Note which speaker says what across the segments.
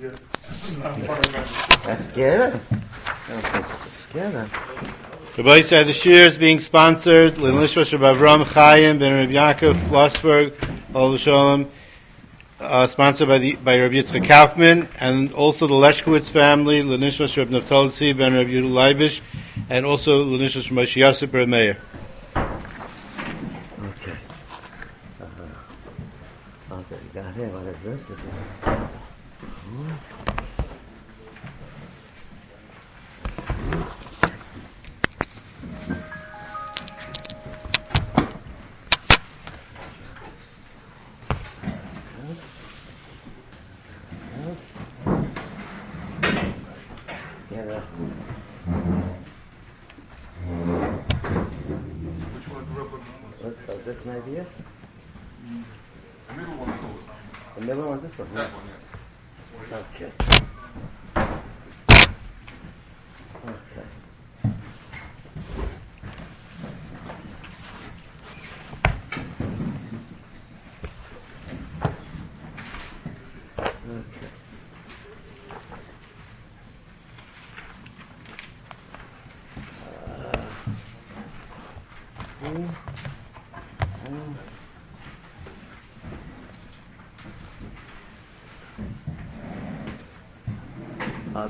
Speaker 1: That's good. I don't think it's good.
Speaker 2: Rabbi said the shir is being sponsored. Lilishvash of Avram Chaim ben Rabbi Yaakov Flossberg, Ol Shalom, uh, sponsored by the by Rabbi Yitzchak Kaufman, and also the Leshkowitz family, Lilishvash of Naftolzi ben Rabbi Leibish, and also Lilishvash Moshe Yosef Meir.
Speaker 1: Okay. Uh-huh. Okay, got here. What is this? This is.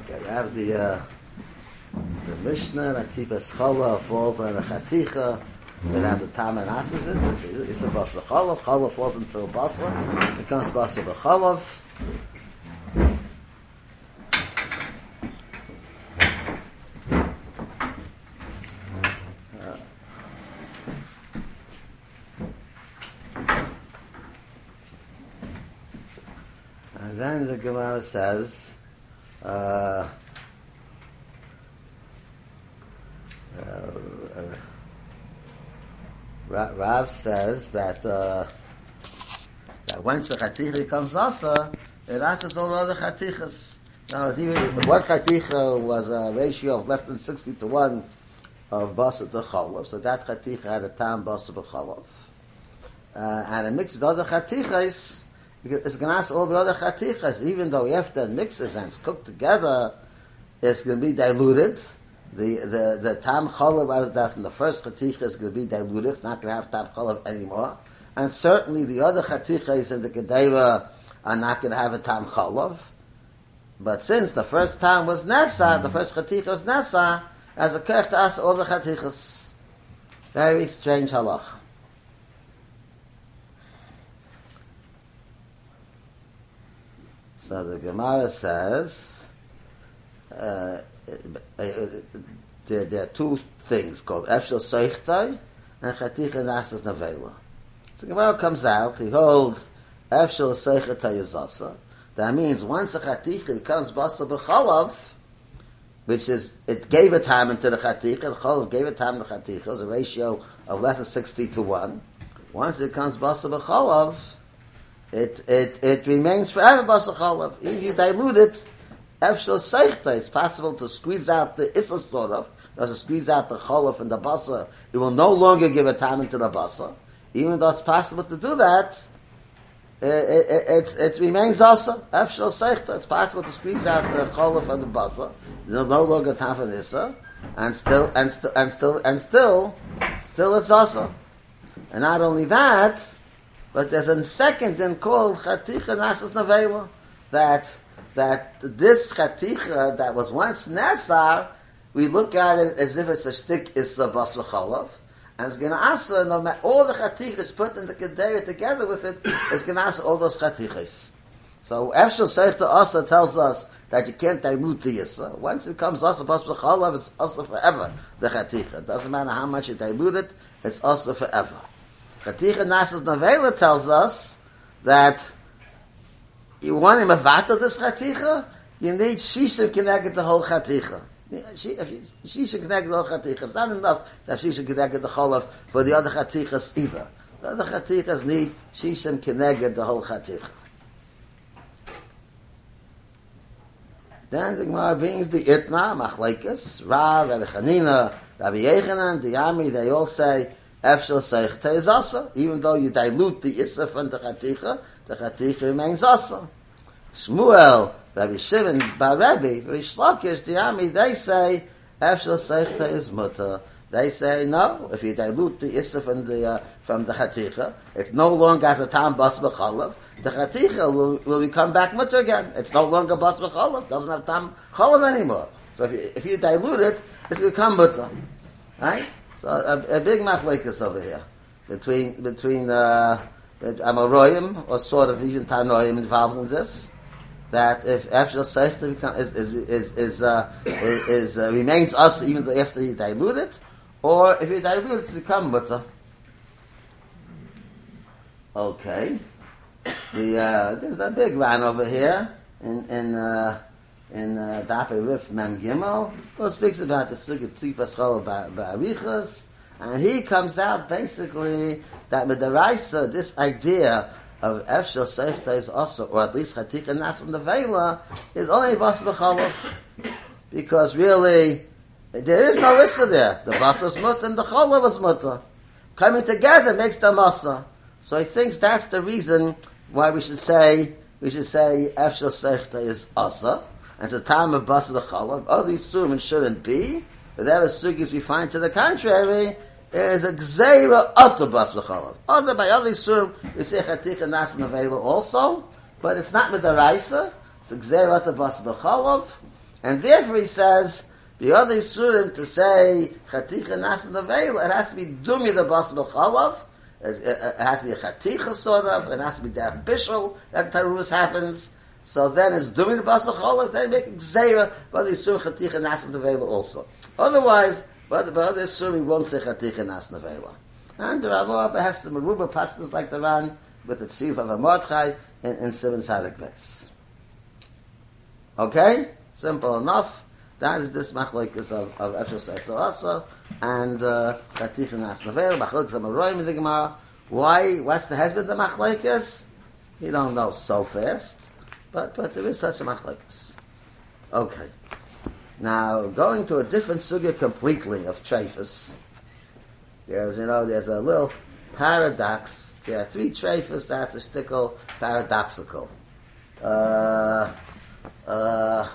Speaker 1: Have the uh, the Mishnah, Natifas Chala falls on a Chaticha that has a Tam and Asas in it. It's a Bas V'chalav. Chalav falls into a Basa. It becomes Bas. And then the Gemara says, Rav says that uh, that once the chaticha becomes asa, it asks all other chatichas. Now, even one chaticha was a ratio of less than sixty to one of basa to chalav, so that chaticha had a tam basa b'chalav, uh, and it with other chatichas. It's going to ask all the other chatichas, even though after it mixes and it's cooked together, it's going to be diluted. The the the tam chalav I the first chaticha is going to be diluted. It's not going to have tam chalav anymore, and certainly the other chatichas in the kedeva are not going to have a tam chalav. But since the first time was nesa, the first chaticha was nesa, as a to us all the chatichas. Very strange halach. So the Gemara says uh, Uh, uh, there, there are two things called Efshel Seichtai and Chaticha Nasas Navela. So Gemara comes out, he holds Efshel Seichtai Yazasa. That means once a Chaticha becomes Basa B'chalav, which is, it gave a time into the Chaticha, the Chalav gave a time to the Chaticha, was a ratio of less than 60 to 1. Once it becomes Basa B'chalav, it, it, it remains forever Basa Chalav. If you dilute it, it's possible to squeeze out the Issa sort of, to squeeze out the Chalav and the Basa. It will no longer give a time into the Basa. Even though it's possible to do that, it, it, it, it remains also Efshel Seichta. It's possible to squeeze out the Chalav and the Basa. There's no longer time for Issa. And still, and still, and still, and still, still it's also. And not only that, but there's a second thing called Chaticha Nasas Navela, that that this Chaticha that was once Nesar, we look at it as if it's a shtik Issa Bas V'chalav, and it's going to asa, no matter, all the Chatichas put in the Kedera together with it, it's going to asa all those Chatichas. So Efshel Seif to Asa tells us that you can't dilute the Issa. Once it comes Asa Bas V'chalav, it's Asa forever, the Chaticha. It doesn't matter how much you dilute it, it's Asa forever. Chaticha Nasas Navela tells us that you want him avata this chaticha, you need shisha connected the whole chaticha. Shisha connected the whole chaticha. It's not enough to have shisha connected the whole of for the other chatichas either. The other chatichas need shisha connected the whole chaticha. Then the Gemara brings the Itma, Machlekes, Rav, Rabbi Chanina, Rabbi Yechanan, the Yami, they all say, Efshel Seichta is Asa. Even though you dilute the Issa from the Chaticha, the Chaticha remains Asa. Shmuel, Rabbi Shimon, by Rabbi, Rish Lakish, army, they say, Efshel Seichta is mutter. They say, no, if you dilute the Issa from the, uh, from the Chaticha, it's no longer as a tam bas b'chalav, the Chaticha will, will become back mutter again. It's no longer bas b'chalav, doesn't have tam chalav anymore. So if you, if you dilute it, it's going to become mutter. Right? So a, a big machlekes over here between between uh, Amoroyim or sort of even Tanoim involved in this. That if after Seichta is is is is, uh, is, uh, remains us even after you dilute it, or if you dilute it to become mutter. Okay, the uh, there's a big ran over here in in. Uh, in uh, Dape Rif Mem Gimel, speaks about the Sukkot Tzipas Chol Ba'arichas, and he comes out basically that Midaraisa, this idea of Efshel Seichta is also, or at least Chatik and Nas and the Vela, is only Bas B'Cholov. Because really, there is no Issa there. The Bas was Mutta and the Cholov was Mutta. Coming together makes the Masa. So he thinks that's the reason why we should say, we should say Efshel Seichta is Asa, and it's a time of Bas the Cholov. All these Surim shouldn't be, but there are sugis we find to the contrary, is a gzeira otobas v'chalav. Other by other surim we say and nas and also, but it's not midaraisa. It's a gzeira otobas v'chalav, and therefore he says the other surim to say chatik and nas and it has to be dumi the bas v'chalav. It, it, it, has to be a chaticha sort of. It has to be der bishul that tarus happens. So then it's dumi the bas v'chalav. Then make gzeira by the chatik and nas and also. Otherwise. But but other Suri won't say Chatik and Asnavela. And there are more perhaps the Maruba Pascals like the Ran with the Tzif of a Mordchai in, in Simon Sadik base. Okay? Simple enough. That is this machlekes of, of Sefer also, and uh, Chatik and Asnavela, machlekes of Maroim in the Gemara. Why, what's the husband of the machlekes? You don't know so fast, but, but there is such a machlekes. Okay. Now, going to a different sugya completely of treifus, there's, you know, there's a little paradox. There are three treifus, that's a stickle paradoxical. Uh, uh,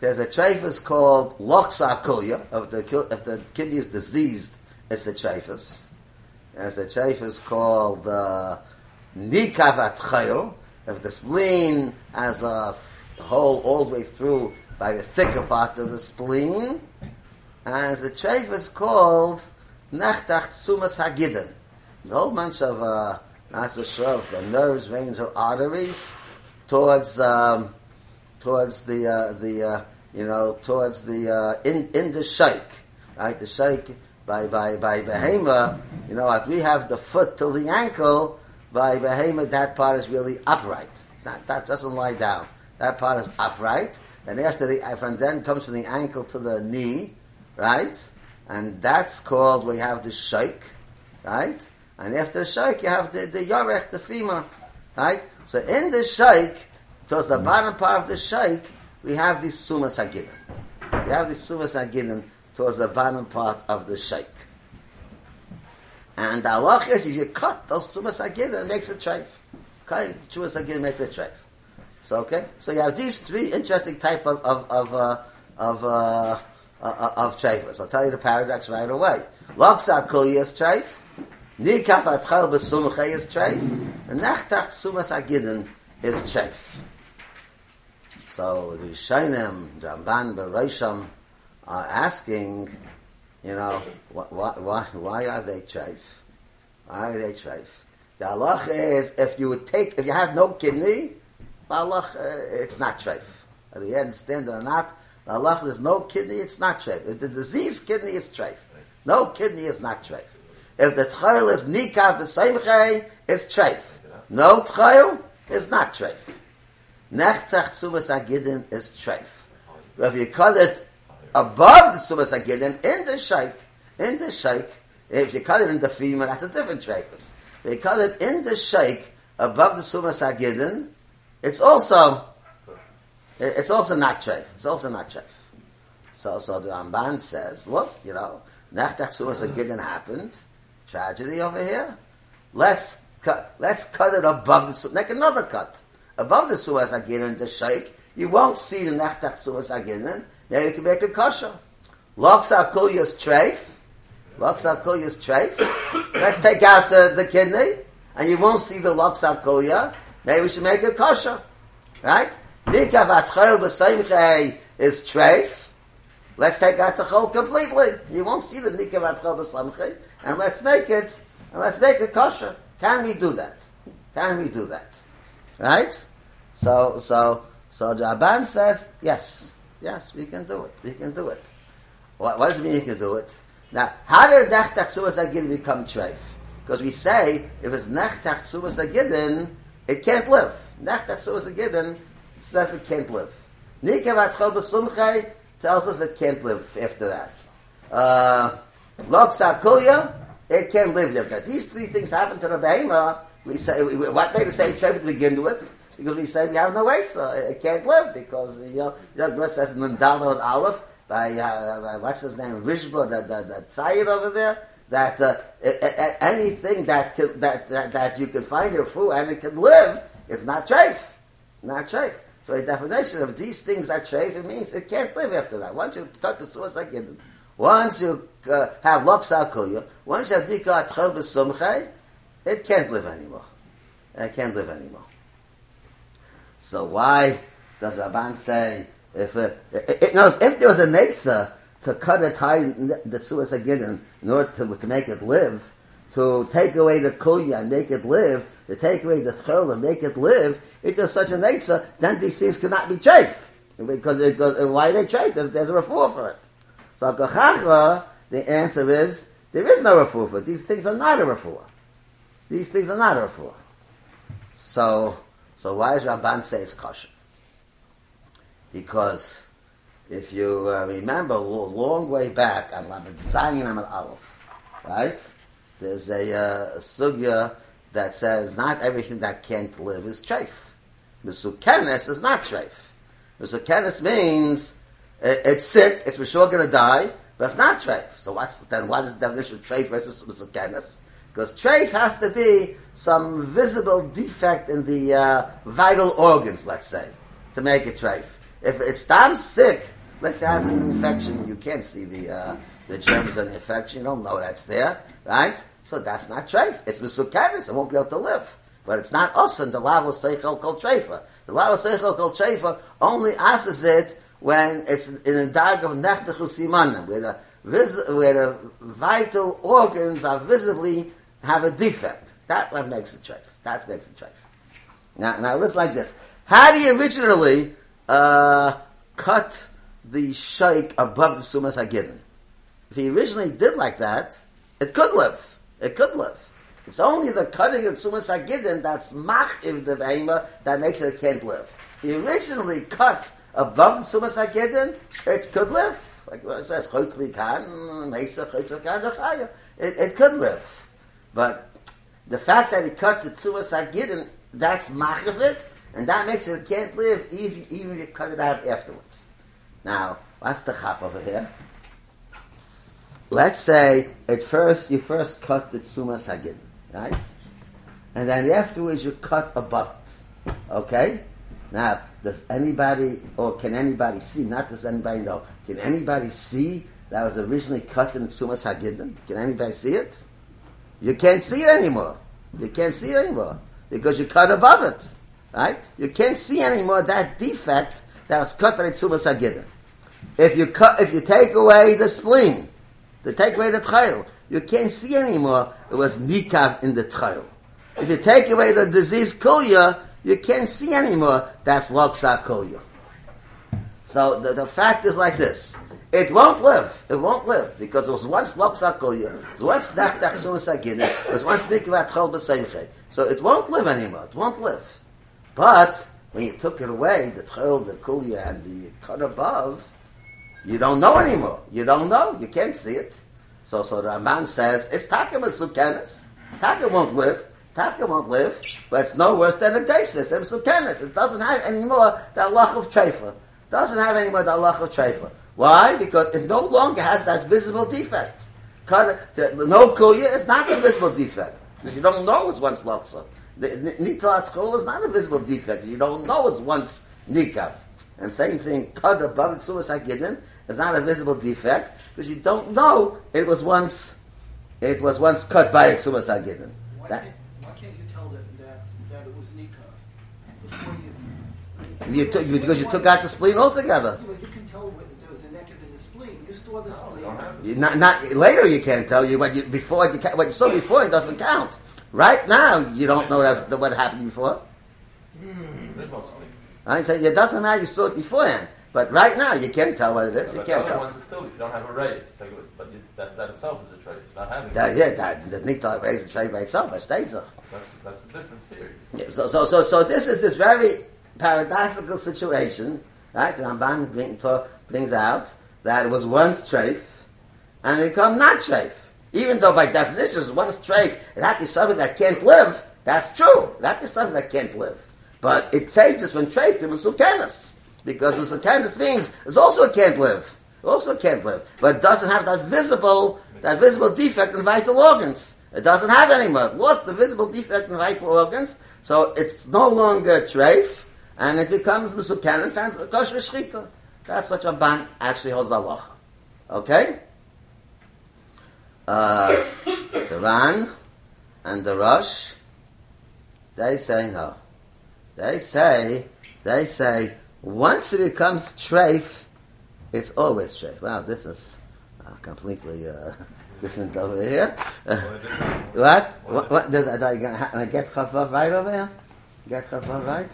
Speaker 1: there's a treifus called loxakulia, if the, if the kidney is diseased, it's a treifus. There's a treifus called uh, nikavat if the spleen has a hole all the way through by the thicker part of the spleen, and the treif is called Nachtach Tzumas Hagidden. Whole bunch of, uh, the nerves, veins, or arteries towards, um, towards the, uh, the, uh, you know, towards the, uh, in, in the sheikh, right? The sheikh, by, by, by Behema, you know, what we have the foot till the ankle, by Behema, that part is really upright. That, that doesn't lie down. That part is upright. And after the, and then comes from the ankle to the knee, right? And that's called, we have the shake, right? And after the shake, you have the, the yarech, the femur, right? So in the shake, towards the bottom part of the shake, we have this sumas aginin. We have sumas aginin towards the bottom part of the shake. And the is, if you cut those sumas aginin, it makes a treif. Okay? Sumas aginin makes a treif. So okay, so you have these three interesting type of of of uh, of uh, uh, of treifas. I'll tell you the paradox right away. Loksa kulya is treif, nikaf atchal besumche is treif, and nachtach sumas agidin is treif. So the Shainim, Ramban, Bereisham are asking, you know, why, why, why are they treif? Why are they treif? The halach is if you would take, if you have no kidney, Allah, uh, it's not treif. Whether you understand it or not, Allah, there's no kidney, it's not treif. If the disease kidney is treif. No kidney is not treif. If the tchayil is nikav b'seimchei, it's treif. No tchayil is not treif. Nechtach tzumas agidin is treif. If you cut it above the tzumas agidin, in the sheik, in the sheik, if you cut it in the femur, that's a different treifus. If you cut it in the sheik, above the tzumas agidin, it's also it's also not treif. It's also not treif. So, so the Ramban says, look, you know, Nechtach Sumas Agidin happened, tragedy over here. Let's cut, let's cut it above the, make another cut. Above the Sumas Agidin, the Sheikh, you won't see the nechtach sumas aginin. Maybe you can make a kosher. Loksa kulyas treif. Loksa kulyas treif. Let's take out the, the kidney, and you won't see the loksa kulya. Maybe we should make it kosher. Right? Nikav atchol b'seimchei is treif. Let's take out the chol completely. You won't see the nikav atchol b'seimchei, and let's make it, and let's make it kosher. Can we do that? Can we do that? Right? So, so, so Ramban says, yes, yes, we can do it. We can do it. What, what does it mean you can do it? Now, how did Nechtach Tzumas Agidin become treif? Because we say, if it's Nechtach Tzumas Agidin, it can't live. Nechtach Tzumas Agidin says it can't live. Nikav Atchol B'Sumchei tells us it can't live after that. Uh, Lok Sakuya, it can't live there. These three things happen to the Behema. We say, we, what made us say treif to begin with? Because we say we have no weight, so it can't live because, you know, you know, says in Nandala and Aleph, by, uh, what's his name, Rishba, the, the, the Tzayir over there, that uh, anything that, can, that, that, that you can find your food and it can live is not treif. Not treif. So a definition of these things that treif, it means it can't live after that. Once you cut the source it, once you uh, have loksa kuya, once you have dika atchel b'sumchei, it can't live anymore. It can't live anymore. So why does Ramban say if uh, it, it knows if there was a netza to cut a tie the suas again in order to, to make it live, to take away the kulya and make it live, to take away the tchol and make it live, if there's such a netza, then these things cannot be chafe. Because it goes, why they chafe? There's, there's a refuah for it. So the answer is there is no refuah for it. These things are not a refuah. These things are not a refuah. So, so why is Ramban say it's kosher? Because if you uh, remember a long way back on Lamed Zayin Amid Aleph, right? There's a, uh, sugya that says not everything that can't live is treif. Misukenes is not treif. Misukenes means it, it's sick, it's for sure going to die, but it's not treif. So what's then? What is the definition of treif versus misukenes? Because treif has to be some visible defect in the uh, vital organs, let's say, to make it treif. If it's damn sick, let's say has an infection, you can't see the uh, the germs of the infection, you don't know that's there, right? So that's not treif. It's misukenes, it won't be able to live. But it's not us in the lavo seichel kol treifa. The lavo seichel kol treifa only asks it when it's in a dark of nechtechu simanim, where the, where the vital organs are visibly have a defect. That what makes it treif. That makes it treif. Now, now listen like this. How do you originally uh, cut the shape above the sumas given? If he originally did like that, it could live. It could live. It's only the cutting of sumas hagidin that's machiv the behema that makes it, can't live. If he originally cut above the sumas hagidin, it could live. Like it says. It, it could live. But the fact that he cut the sumas hagidin, that's machiv it, and that makes it, can't live even, even if you cut it out afterwards. Now, what's the chap over here? Let's say at first you first cut the tsuma sagin, right? And then afterwards you cut above it. Okay? Now, does anybody or can anybody see? Not does anybody know. Can anybody see that was originally cut in tsuma sagin? Can anybody see it? You can't see it anymore. You can't see it anymore because you cut above it, right? You can't see anymore that defect that was cut by tsuma sagin. If you cut, if you take away the spleen, to take away the trail. You can't see anymore. It was nikav in the trail. If you take away the disease kulya, you can't see anymore. That's loksa kulya. So the, the fact is like this. It won't live. It won't live because it was once loksa kulya. It was once nachdak sumasagin. It was once nikav atchol b'seimchet. So it won't live anymore. It won't live. But when you took it away, the trail, the kulya, and the cut above, you don't know anymore. You don't know. You can't see it. So, so Ramban says it's taka sukenis. Taka won't live. Taka won't live, but it's no worse than a geisis, than sukenis. It doesn't have any more the of trefa. Doesn't have any more the of trefa. Why? Because it no longer has that visible defect. Cut- The, the no kulya is not a visible defect. You don't know it's once loksa. The nitalat kol is not a visible defect. You don't know it's once nikav. And same thing, cut above Tzumas HaGidin is not a visible defect because you don't know it was once it was once cut by Tzumas HaGidin.
Speaker 3: Why
Speaker 1: That-
Speaker 3: can't, why can't you tell that, that, that it was Nikah before you?
Speaker 1: You took, you, because you took out the spleen altogether.
Speaker 3: Yeah, but you can tell what there was a neck in the spleen. You saw the spleen.
Speaker 4: Don't
Speaker 1: not, not later you can't tell you what you before you what you saw before it doesn't count. Right now you don't know that's, what happened before. Hmm.
Speaker 5: There's no spleen.
Speaker 1: I say it doesn't matter. You saw it beforehand, but right now you can't tell what it is. You
Speaker 5: But the
Speaker 1: can't
Speaker 5: other
Speaker 1: tell.
Speaker 5: ones is still, if you don't have a ray, it's take it- but you, that, that itself is a trade. It's not having
Speaker 1: That,
Speaker 5: it.
Speaker 1: yeah, that, the Nita raised the trade by itself. I stay so.
Speaker 5: That's, that's the difference here.
Speaker 1: Yeah, so, so, so, so this is this very paradoxical situation, right? The Ramban bring, to, brings out that it was once treif, and it become not treif. Even though by definition, once treif, it had to be something that can't live. That's true. It to be something that can't live. But it changes when treif to musukenis, because musukenis means it's also it can't live. Also can't live, but it doesn't have that visible that visible defect in vital organs. It doesn't have it anymore. It lost the visible defect in vital organs, so it's no longer treif, and it becomes musukenis and kosher shchita. That's what Ramban actually holds the law. Okay? Uh, the Ran and the Rosh, they say no. They say, they say, once it becomes treif, it's always treif. Wow, this is uh, completely uh, different over here. what? What? what does I, I, get- I get chafaf right over here? Get chafaf right?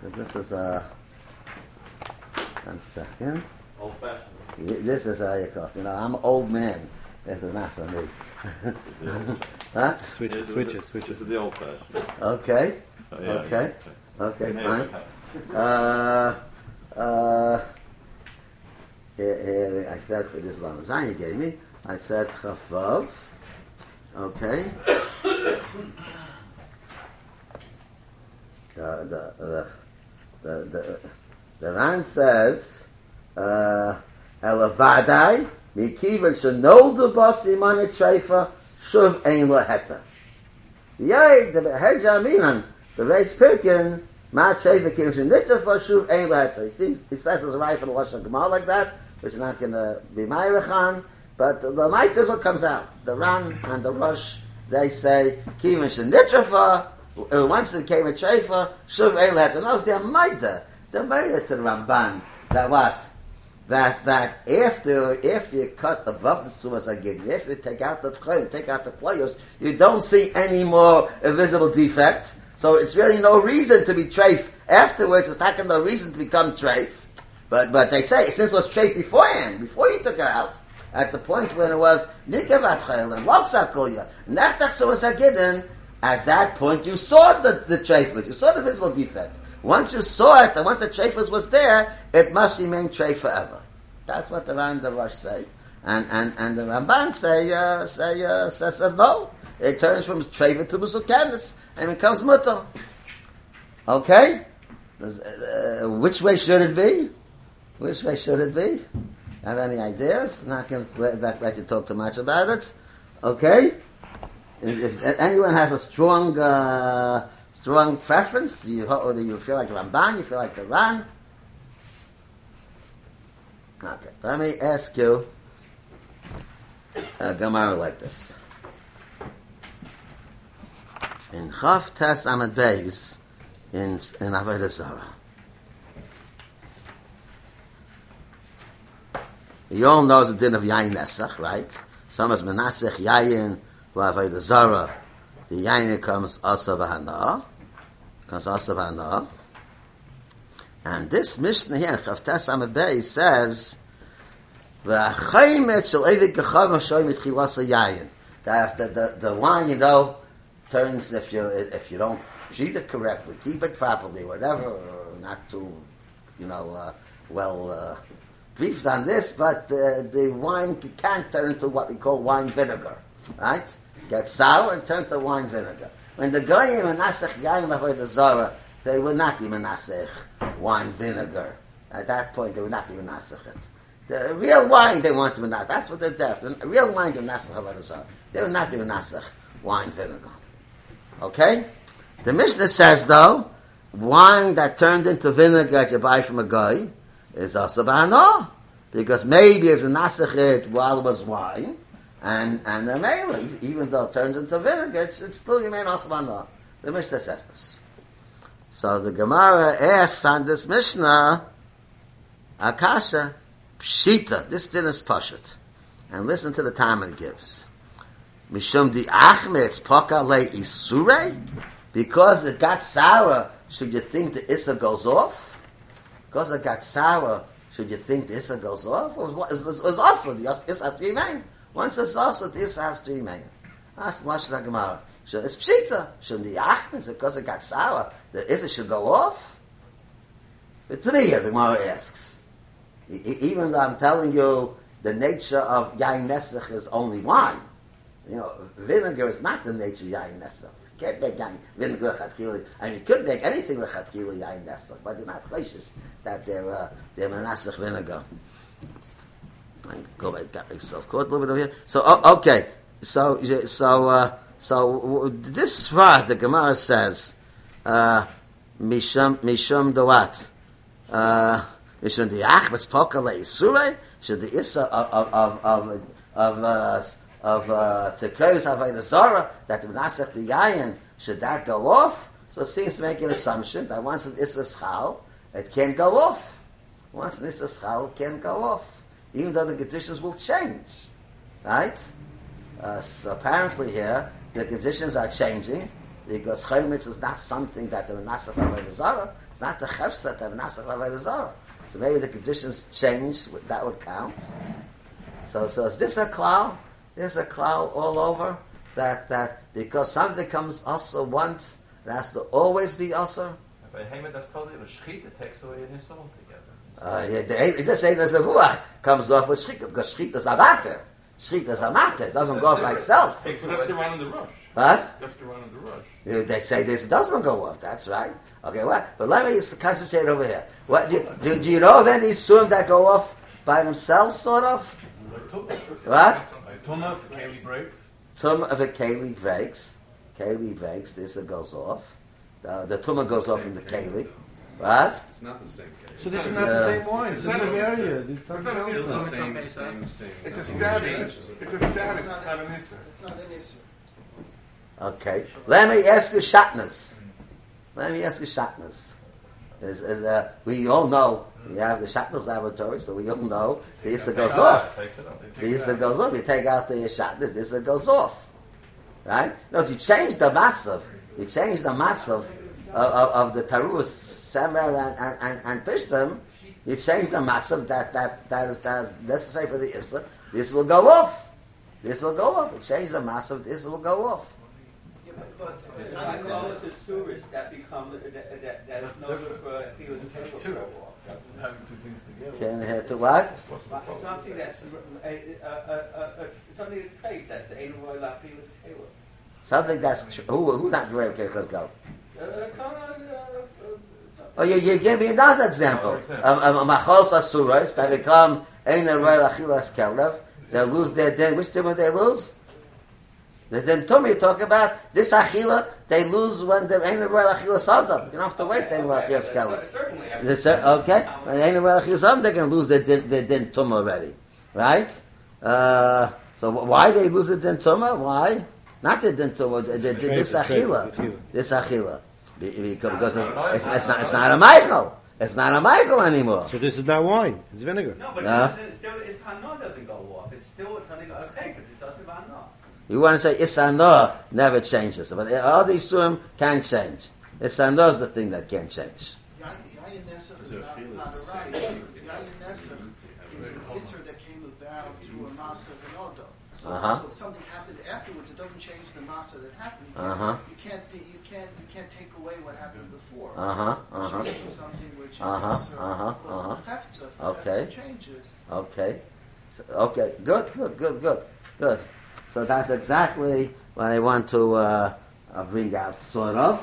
Speaker 1: Because this is uh, one second.
Speaker 5: Old fashioned.
Speaker 1: This is how you call it. You know, I'm an old man. This is not for me. what?
Speaker 2: Switch it,
Speaker 6: This is
Speaker 2: switch
Speaker 6: the-
Speaker 2: it,
Speaker 6: This
Speaker 2: it.
Speaker 6: is the old fashioned.
Speaker 1: Okay.
Speaker 6: Oh, yeah,
Speaker 1: Okay.
Speaker 6: yeah.
Speaker 1: Okay,
Speaker 6: Yeah,
Speaker 1: fine. Uh, uh, here, here, I said for this Lamazan you gave me, I said Chavav. Okay. Uh, the, the, the, the, the Ran says, uh, Elavadai, Mikivan Shanoldu Basimana Treifa, Shuv Ein Laheta. Yay, the Hedja Minan, the Reis Pirkin, Ma Treifa Kim Shanitza for Shuv Ein Laheta. He seems, he says it's right for the Lashon Gemara like that, which is not going to be Ma'irachan, but the, the might is what comes out. The Ran and the Rosh, they say, Kivan Shanitza for, uh, once it came a Treifa, Shuv Ein Laheta. And that was their Maida, their Maida to the Ramban, that what? That that after after you cut above the sumas again, after you take out the tchayim, take out the players, you don't see any more visible defect. So it's really no reason to be treif afterwards. It's not no reason to become treif. But but they say since it was treif beforehand, before you took it out, at the point when it was nikavat chayil and loksakulya, nechtach sumas agidin, at that point you saw the the treifus, you saw the visible defect. Once you saw it, and once the treifus was there, it must remain treif forever. That's what the Ran Rosh say. And, and, and the Ramban say, uh, say, uh, says, says no. It turns from treif to musukanis and becomes mutter. Okay? Uh, which way should it be? Which way should it be? Have any ideas? Not going to let you talk too much about it. Okay? If, if anyone has a strong, uh, strong preference, do you, or do you feel like Ramban? You feel like the Ran? Okay, let me ask you uh, a Gemara like this. In Chav Tes Amad Beis, in, in Avodah Zarah. You all know the din of Yain Nesach, right? Some is Menasech Yain L'Avodah Zarah. The Yain comes Asa V'Hana. And this Mishnah here, Chavtas Amabei, says. That the, the, the wine, you know, turns if you if you don't treat it correctly, keep it properly, whatever, not too, you know, uh, well uh, briefed on this, but uh, the wine can turn to what we call wine vinegar, right? Gets sour and turns to wine vinegar. When the goyim nasach yayin lavodah zara, they will not be menasech wine vinegar. At that point, they would not be menasech it. The real wine they want to menasech. That's what they're. The real wine to menasech avodah zara. They will not be menasech wine vinegar. Okay? The Mishnah says though wine that turned into vinegar that you buy from a guy is also ba'ano. Because maybe it's been nasachet while it was wine, and and the melee, even though it turns into vinegar, it's, it's still remain also ba'ano. The Mishnah says this. So the Gemara asks on this Mishnah, Akasha, Pshita, this din is Pashut. And listen to the time it gives. Mishum di achmetz poka le isure? Because it got sour, should you think the Issa goes off? Because it got sour, should you think the Issa goes off? It was, it was also, the Issa has to. Once it's also, the Issa has to remain. That's the Lashon HaGemara. It's pshita. Should the achmetz, because it got sour, the Issa should go off? But to me, the Gemara asks, even though I'm telling you the nature of yain nesach is only wine, you know, vinegar is not the nature of yain nesach. You can't make yain vinegar lechatchila. I mean, you could make anything lechatchila yain nesach, but you're not that they're uh, they're menasach vinegar. I go back, got myself caught a little bit over here. So oh, okay, so so uh, so this svah the Gemara says uh, mishum mishum dawat. Uh, Mishum the achmetz poka le isure should the issa of of of of uh, of uh, tekreus avodah zara that the menasech the yayin should that go off? So it seems to make an assumption that once an issa schal, it can't go off. Once an issa schal, can't go off, even though the conditions will change, right? Uh, so apparently here the conditions are changing because chometz is not something that the menasech avodah zara. It's not the chefset of menasech avodah zara. So maybe the conditions change, that would count. So, so is this a cloud? There's a cloud all over that, that because something comes also once, it has to always be also.
Speaker 5: Kol, aber Schritt, it takes away.
Speaker 1: Uh, yeah, the, it just say there's a ruach comes off with shchit because shchit is a matter. Shchit is a matter. It doesn't go off by itself.
Speaker 5: Takes
Speaker 4: So that's
Speaker 5: away.
Speaker 4: the one in the rush.
Speaker 1: What?
Speaker 4: That's the one in the rush.
Speaker 1: You They say this doesn't go off. That's right. Okay, what? But let me just concentrate over here. What do, do, do you know of any surim that go off by themselves, sort of? What?
Speaker 6: Tuma for Kaylee breaks.
Speaker 1: Tum of a keli breaks. Keli breaks. This one goes off. Uh, the tumah goes off in the keli. What?
Speaker 6: It's not the same case.
Speaker 2: So this is not the same wine. It's
Speaker 4: it's
Speaker 2: a
Speaker 4: not
Speaker 2: new
Speaker 4: a-
Speaker 2: area. It's something
Speaker 4: not a-
Speaker 2: else.
Speaker 6: Still the same, same, same.
Speaker 4: It's a
Speaker 6: Nothing
Speaker 4: status. It's a status. It's not an issa.
Speaker 3: It's not an issue.
Speaker 1: Okay. Let me ask you shatnas. Let me ask you shatnas. Is, is, uh, we all know we have the shatnas laboratory, so we all know the issa goes off.
Speaker 5: Takes it off.
Speaker 1: The issa goes off. You take out the shatnas, the issa goes off. Right? No, you change the matzav. You change the matzav of, of, of the tarus, semer, and, and, and, pishtim. You change the matzav that, that, that, is, that is necessary for the issa. This will go off. This will go off. You change the matzav, this will go off.
Speaker 3: Yeah, but, but
Speaker 7: It's
Speaker 3: not
Speaker 7: like
Speaker 3: this-
Speaker 7: the tourists that become, that, that, that is no for Felix
Speaker 6: Having two things together.
Speaker 1: Can you hear to what?
Speaker 7: Something that's, a, a, a, a, something that's trade, that's a Roy La Felix
Speaker 1: Something that's who, who's not great because go. Oh, you, you give me another example. Um, um, Machos asuras that become ein royal achilas kelev. They lose their din. Which din would they lose? The din you talk about this achila. They lose when they're ein royal achilas adam. You don't have to wait ein royal achilas kelev.
Speaker 7: Certainly. I mean,
Speaker 1: This, okay, ain't royal achilas adam, they're going to lose their din, their din tumah already, right? Uh, so why they lose the din tumah? Why? Not the din tumah. The, the, the, this
Speaker 2: The
Speaker 1: achila. This achila. Be- Because, because it's, it's, it's not it's not a Michael. It's not a Michael anymore.
Speaker 2: So this is not wine. It's vinegar.
Speaker 7: No, but
Speaker 1: Yeah.
Speaker 7: it's, it's still, it's Hana doesn't go off. It's still, it's Hana, a chayk, it's also Hana.
Speaker 1: You want to say Isano never changes, but all these surim can change. Isano is the thing that can change.
Speaker 3: Yayin Yayin Nesach is
Speaker 6: Is it
Speaker 3: not,
Speaker 6: feel
Speaker 3: not a
Speaker 6: it's the
Speaker 3: right.
Speaker 6: same?
Speaker 3: Is an Isser that came about through a Masa and So,
Speaker 1: Uh-huh.
Speaker 3: so if something happened afterwards, it doesn't change the Masa that happened. You
Speaker 1: Uh-huh.
Speaker 3: you can't be, you can't, you can't take away what happened before.
Speaker 1: Uh-huh, uh-huh.
Speaker 3: Something which is
Speaker 1: Uh-huh, uh-huh, uh-huh.
Speaker 3: of. If the
Speaker 1: Okay.
Speaker 3: Changes.
Speaker 1: Okay. So, okay. Good, good, good, good, good. So that's exactly what I want to uh, uh, bring out, sort of,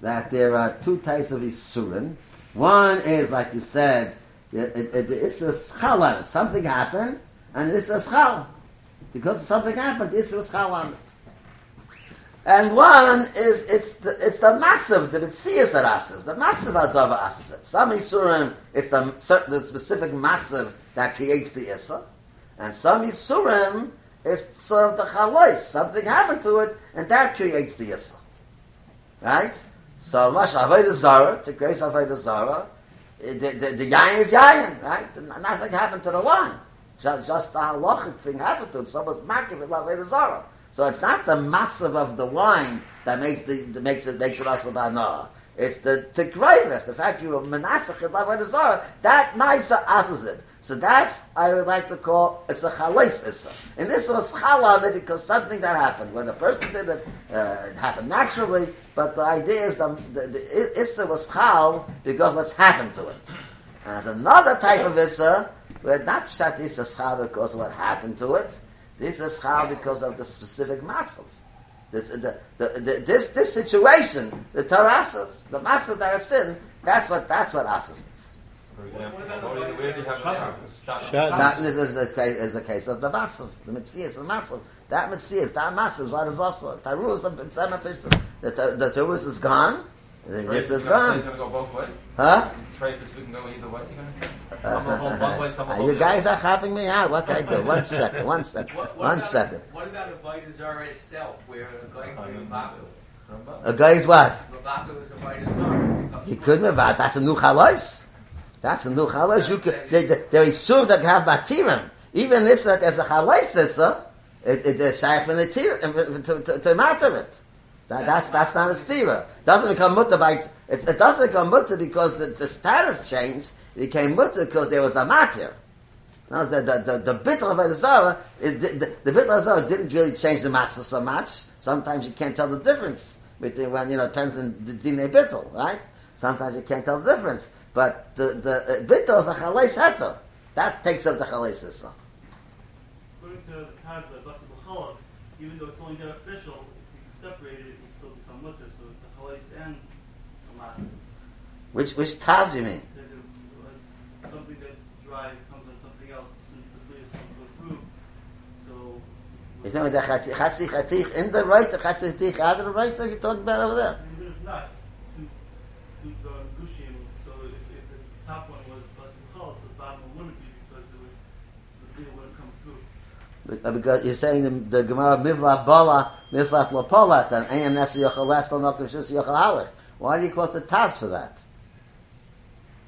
Speaker 1: that there are two types of Isurim. One is, like you said, it, it, it, it's a schal on it. Something happened, and it's a schal. Because something happened, it's a schal on it. And one is it's the it's the massive the mitzias that asses the massive adava asses it. Some isurim it's the certain the specific massive that creates the issa, and some isurim is sort of the chalois something happened to it and that creates the issa, right? So mash avodah zara to grace avodah zara, eh, the the, the yain is yain, right? Nothing happened to the wine. Just, just the halachic thing happened to it. Someone's with avodah zara. So it's not the matzav of the wine that makes the that makes it makes it also banah. It's the tikravis, the fact you have menasach and. That ma'isa asses it. So that's I would like to call it's a chalais issa. And this was chala on because something that happened when the person did it, uh, it happened naturally. But the idea is the, the, the issa was chal because what's happened to it. And there's another type of issa where not pshat issa chal because of what happened to it. This is how because of the specific matzav. This, the, the, the, this, this situation, the Tarasas, the matzav that it's in, that's what, that's what asses it.
Speaker 5: For example, where do- you have
Speaker 4: Shabbos.
Speaker 5: Shabbos?
Speaker 2: Shabbos.
Speaker 1: That is the, case, is the case of the matzav, the mitzias, the matzav. That mitzias, that matzav, what is also, Tarus and B'tzema Pishtim. The, the, the Tarus is gone, this is
Speaker 5: It's
Speaker 1: gone.
Speaker 5: going to go both ways.
Speaker 1: Huh?
Speaker 5: It's trade we can go either way. You're going to say. Some one way, some
Speaker 1: Uh, you guys are helping me out. What can I do? One second, one second,
Speaker 7: What, what
Speaker 1: one
Speaker 7: about,
Speaker 1: second.
Speaker 7: What about Avodah Zara itself, where a guy can be
Speaker 5: know,
Speaker 7: Mavaku?
Speaker 5: Rambam.
Speaker 1: A guy's what?
Speaker 7: Mavaku is a Vita
Speaker 1: He could move out. That's a new chalais. That's a new chalais. You could, there, there- there is sur that have batirim. Even this that there's a chalais issa, it, it, there's shaykh from the tir, to, to, to matter it. That, that's, that's not a stira. Doesn't become mutter by, it, it doesn't become mutter because the, the status changed. It became mutter because there was a matter. Now, the, the, the, the bitl of Zara, is the, the, of Zara didn't really change the matzah so much. Sometimes you can't tell the difference between when, you know, depends on the dine bitl, right? Sometimes you can't tell the difference. But the, the uh, bitl is a chalais heter. That takes up the chalais.
Speaker 8: According to the B'chalak, even though it's only beneficial, if you separate it, it will still become mutter. So it's a halais and a mas.
Speaker 1: Which, which Taz you mean?
Speaker 8: That is, like, something that's dry comes on something else since the fluid doesn't go through. So,
Speaker 1: You're talking about the in the right, the chatzi chatich out of the right, or you talking about over there?
Speaker 8: if not, two, two gushim. So if, if the top one was Basa B'chalak, the bottom one wouldn't be because it would, the wouldn't come through.
Speaker 1: Uh, Because you're saying the, the Gemara mivla bala mivlat lapolat and ayin nesa yochel lesel nokim shis yochel halach. Why do you quote the Taz for that?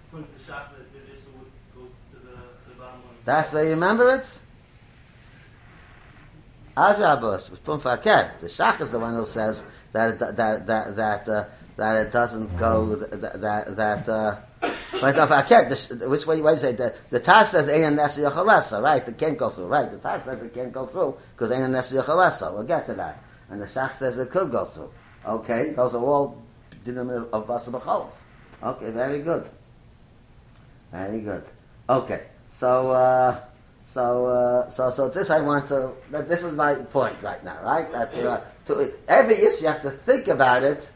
Speaker 8: According to the shach, that the issue would go to the, to the bottom one.
Speaker 1: That's why you remember it? Pum Faket. The Shach is the one who says that it, that that that uh, that it doesn't go that that. Uh, sh- which way? Why you say the the Taz says Ein Nesa Yochalesa, right? It can't go through, right? The Taz says it can't go through because Ein Nesa Yochalesa. We'll get to that. And the Shach says it could go through. Okay, those are all dinim of, Basa. Okay, very good. Very good. Okay, so. Uh, so, uh, so, so this I want to. This is my point right now, right? That are to, every issue you have to think about it.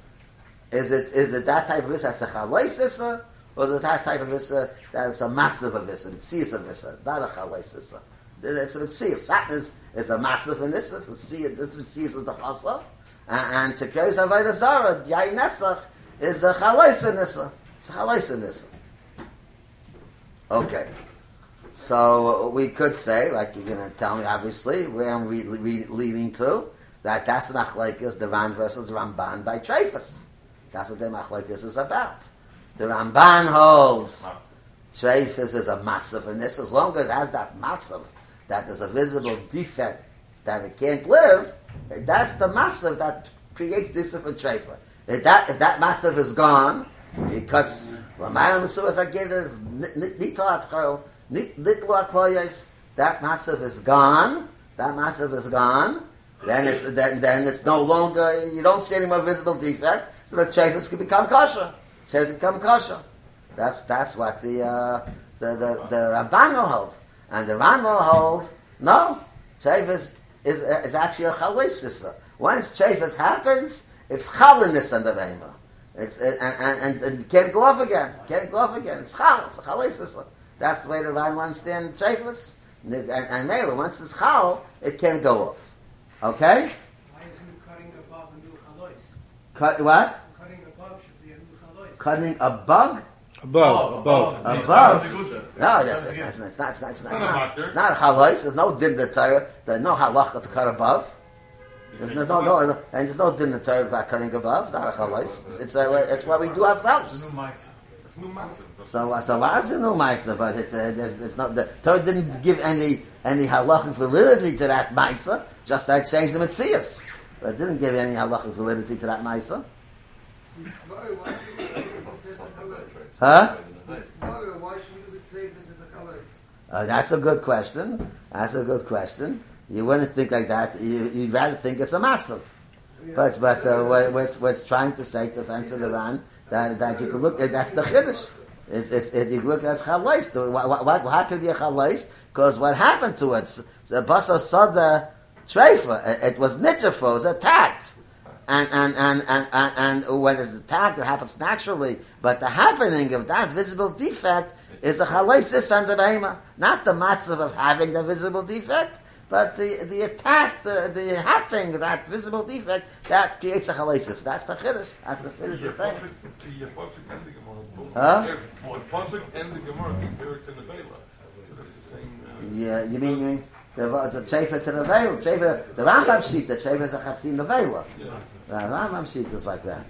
Speaker 1: Is it is it that type of issa that's a chalais issa, uh, or is it that type of issa that it's a massive of issa, mitzias of issa, uh, not a chalais issa? It's a mitzias. That is is a massive in. Mitzias, this mitzias is the chasa, and, to carry avodah zara, yain nesach is a chalais in issa. It's a chalais in issa. Okay. So we could say, like you're going to tell me, obviously, where I'm re- re- leading to, that that's machlekes, the Ran versus the Ramban by Treifus. That's what the machlekes is about. The Ramban holds Treifus is a matzav, and this, as long as it has that matzav, that there's a visible defect that it can't live, that's the matzav that creates this for Treifus. If that, if that matzav is gone, it cuts Lamayim Chol, That matzav is gone, that matzav is gone, then it's, then, then it's no longer, you don't see any more visible defect, so the Treifus can become kosher. Treifus can become kosher. That's, that's what the, uh, the, the, the Ramban will hold. And the Ran will hold, no, Treifus is, is actually a chalais Once Treifus happens, it's chaliness and the Behemah. It's, and, and, and, and can't go off again. Can't go off again. It's chal. It's a chalais That's the way the Ran will understand Treifus. And, and, and Mela, once it's chal, it can't go off. Okay?
Speaker 3: Why isn't cutting above and do
Speaker 1: Cut, what?
Speaker 3: Cutting above should be a new chalais.
Speaker 1: Cutting a bug?
Speaker 2: Above, oh, above.
Speaker 1: Above.
Speaker 6: That's a
Speaker 1: No,
Speaker 6: that's
Speaker 1: that's,
Speaker 6: a
Speaker 1: that's,
Speaker 6: good-
Speaker 1: that's, that's, that's, that's,
Speaker 4: Not a
Speaker 1: not,
Speaker 4: matter.
Speaker 1: it's not halais. There's no din in the Torah. There's no halacha to cut above. There's, there's no, no, and there's no din in the Torah about cutting above. It's not a halais. It's, it's, a, it's what we do ourselves.
Speaker 4: It's.
Speaker 1: So, uh, so why is it no ma'isa? But it, uh, there's, it's not the Torah didn't give any any halachic validity to that ma'isa. Just like changed the mitzias, but it didn't give any halachic validity to that ma'isa. Huh? Uh, that's a good question. That's a good question. You wouldn't think like that. You, you'd rather think it's a matzav. But but uh, what, what's, what's trying to say to Fenton Iran that that you could look eh, that's the chiddush. It's, it's, it, you look as chalais. Why, why, how could it be a chalais? Because what happened to it? The basa sada treifa. It, it was nitzafo. It was attacked. And and, and, and, and and when it's attacked, it happens naturally. But the happening of that visible defect is a chalesis and the behema, not the matzav of having the visible defect, but the, the attack, the, the happening that visible defect that creates a chalesis. That's the chiddush. That's the chiddush we're saying.
Speaker 4: It's the Pasuk and the Gemara.
Speaker 1: Huh?
Speaker 4: The Pasuk and the Gemara the the same. uh,
Speaker 1: Yeah, you mean, you mean the, the to the veil? Treifa, the Rambam the treifa is a chafsim nevela. The Rambam sheet is like that.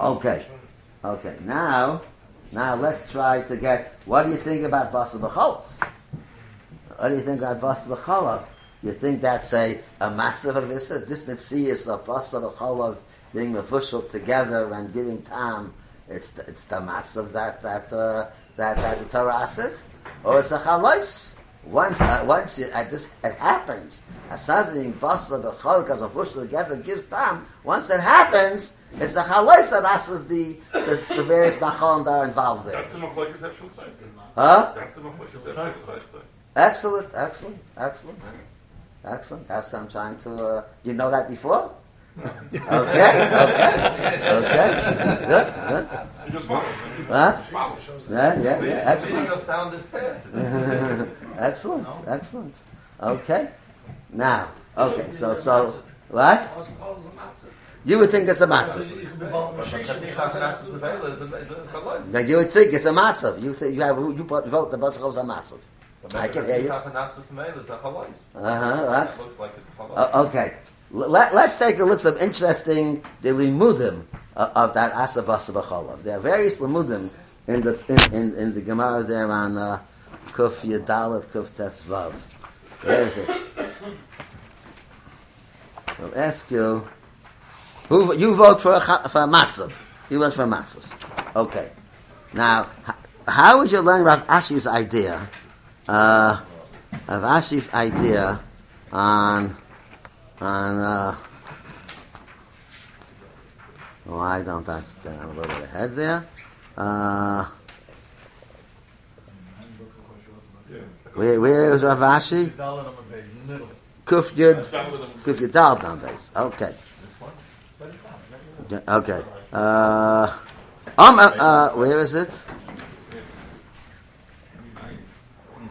Speaker 1: Okay, okay. Now, now let's try to get. What do you think about basa b'cholov? What do you think basa b'cholov? You think that's a a matzav of this? Mitzias of basa b'cholov being mevushal together and giving time. It's the, it's the matzav that that uh, that that the Torah said, or it's a chalais. Once uh, once you, at this it happens, a something basa b'chol because mevushal together gives time. Once it happens, it's a chalais that asks the, the the various macholim that are involved there.
Speaker 4: That's the
Speaker 1: Huh?
Speaker 4: That's the Machlekes Epshel Sefer.
Speaker 1: Excellent, excellent, excellent, excellent. That's what I'm trying to. Uh, you know that before? okay, okay, okay. Good, good.
Speaker 4: You just follow.
Speaker 1: Huh?
Speaker 4: Follow.
Speaker 1: Yeah, yeah, yeah.
Speaker 5: Leading
Speaker 1: Excellent,
Speaker 5: us down this path.
Speaker 1: excellent, excellent. Okay. Now, okay. So, so what?
Speaker 3: How's how's a matzah?
Speaker 1: You would think it's a matzah. Now you would think it's a matzah. You think you have you vote the basach is a matzah. I can hear you. Uh-huh, Right.
Speaker 5: looks like it's.
Speaker 1: Uh, okay. Let, us take a look at some interesting the limudim uh, of that asabasa b'cholav. There are various limudim in the in, in, in the Gemara there on uh, Kuf Yadalet Kuf Tesvav. Where is it? I'll ask you. Who you vote for a for a matzav? You vote for a matzav. Okay. Now, how would you learn Rav Ashi's idea? Uh, Rav Ashi's idea on on uh, why don't I I'm a little bit ahead there? Uh, where where is Rav Ashi? Kuf Yud Kuf Yudal down base. Okay. Okay. Uh, um, uh, uh, where is it?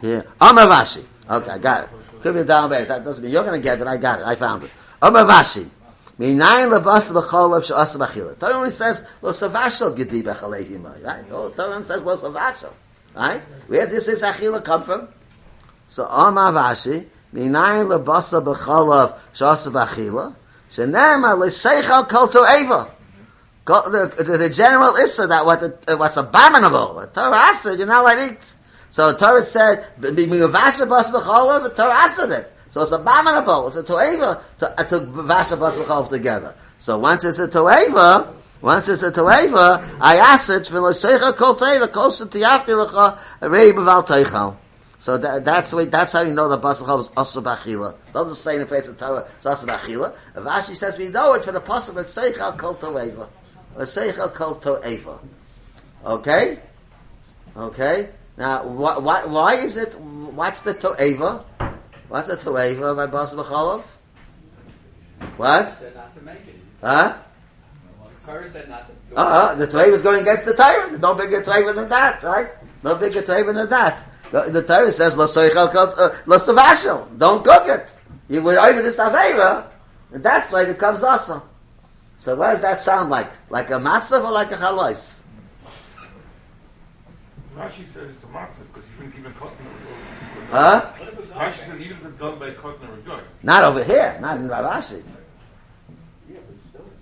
Speaker 1: Here. Amar Vashi. Okay, I got it. Kuf Yudal base. That doesn't mean you're going to get it. I got it. I found it. Amar Vashi. Minayin lebas b'cholav she'asa b'chila. Torah only says lo savashal gedi b'chalehimai. Right? Oh, Torah only says lo savashal. Right? Where does this achila come from? So Amar Vashi. Minayin lebasa b'cholav she'asa b'chila. Shenema l'seichal kol to'eva. The, the, the general issa that what the, what's abominable. The Torah said you're not allowed to eat. So the Torah said, "B'miyavasha bas b'cholav." The Torah said it. So it's abominable. It's a toeva to uh, to vasha bas b'cholav together. So once it's a toeva, once it's a toeva, I ask it v'losecha kol toeva kol shetiyafti lecha rei b'val teichal. So that, that's the way, that's how you know the bas b'cholav is asa b'achila. Doesn't say in the place of Torah it's asa b'achila. Rashi says we know it for the pasuk l'seichal kol toeva. L'seichal kol toeva. Okay. Okay. Now, why, why, why is it? What's the to'eva? What's the to'eva by Bas B'cholov? What?
Speaker 7: Said not to make it.
Speaker 1: Huh?
Speaker 7: Torah said not to. do it.
Speaker 1: Uh-uh. The to'eva is going against the Torah. There's no bigger to'eva than that, right? No bigger to'eva than that. The, the Torah says, lo uh, savashel. Don't cook it. You were over this avera. and that's why it becomes awesome. So what does that sound like? Like a matzav or like a chalais?
Speaker 4: Rashi says it's a matzah because you didn't even cut in
Speaker 1: Huh?
Speaker 4: Rashi says even if it's done by cutting or guy.
Speaker 1: Not over here, not in Rav Ashi.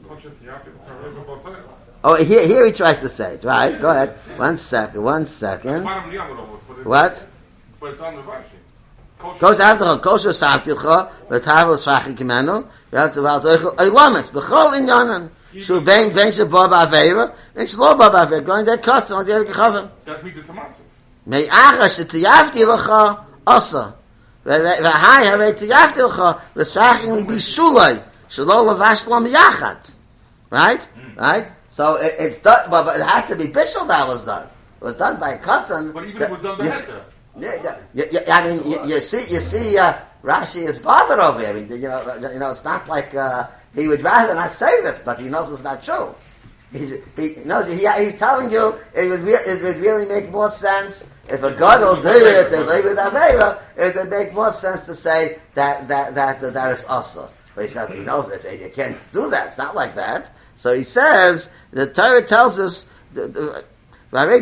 Speaker 4: Kosher tiyafim, kareva b'afayla.
Speaker 1: Oh, here, here he tries to say it, right? Go ahead. One second, one second.
Speaker 4: Bottom liyam almost, but it-
Speaker 1: What?
Speaker 4: But it's on the Rashi.
Speaker 1: Goes after the kosher sabtilcha, the tavel sfachik kimenu, yal tavel toichel, eilamis, b'chol inyanan. Shu ben, ben shabo ba'aveira, ben shlo ba'aveira, going there cut on the Evik Chavim.
Speaker 4: That means it's a matzah.
Speaker 1: מאחה שתייבתי לך עשה. והי הרי תייבתי לך לשחקים לי בישולי, שלא לבש לו מיחד. Right? Right? So it, it's done, but, but it had to be bishul that was done. It was done by cotton.
Speaker 4: But even if it was done by
Speaker 1: You s-
Speaker 4: Hector.
Speaker 1: yeah, yeah, yeah, yeah, I mean, you, you see, you see, uh, Rashi is bothered over here. I mean, you know, you know, it's not like uh, he would rather not say this, but he knows it's not true. He's, he knows he, he's telling you it would re- it would really make more sense if a god will do it. There's even avera. It would make more sense to say that that that that, that it's also. But he said he knows it. You can't do that. It's not like that. So he says the Torah tells us. The, the. Not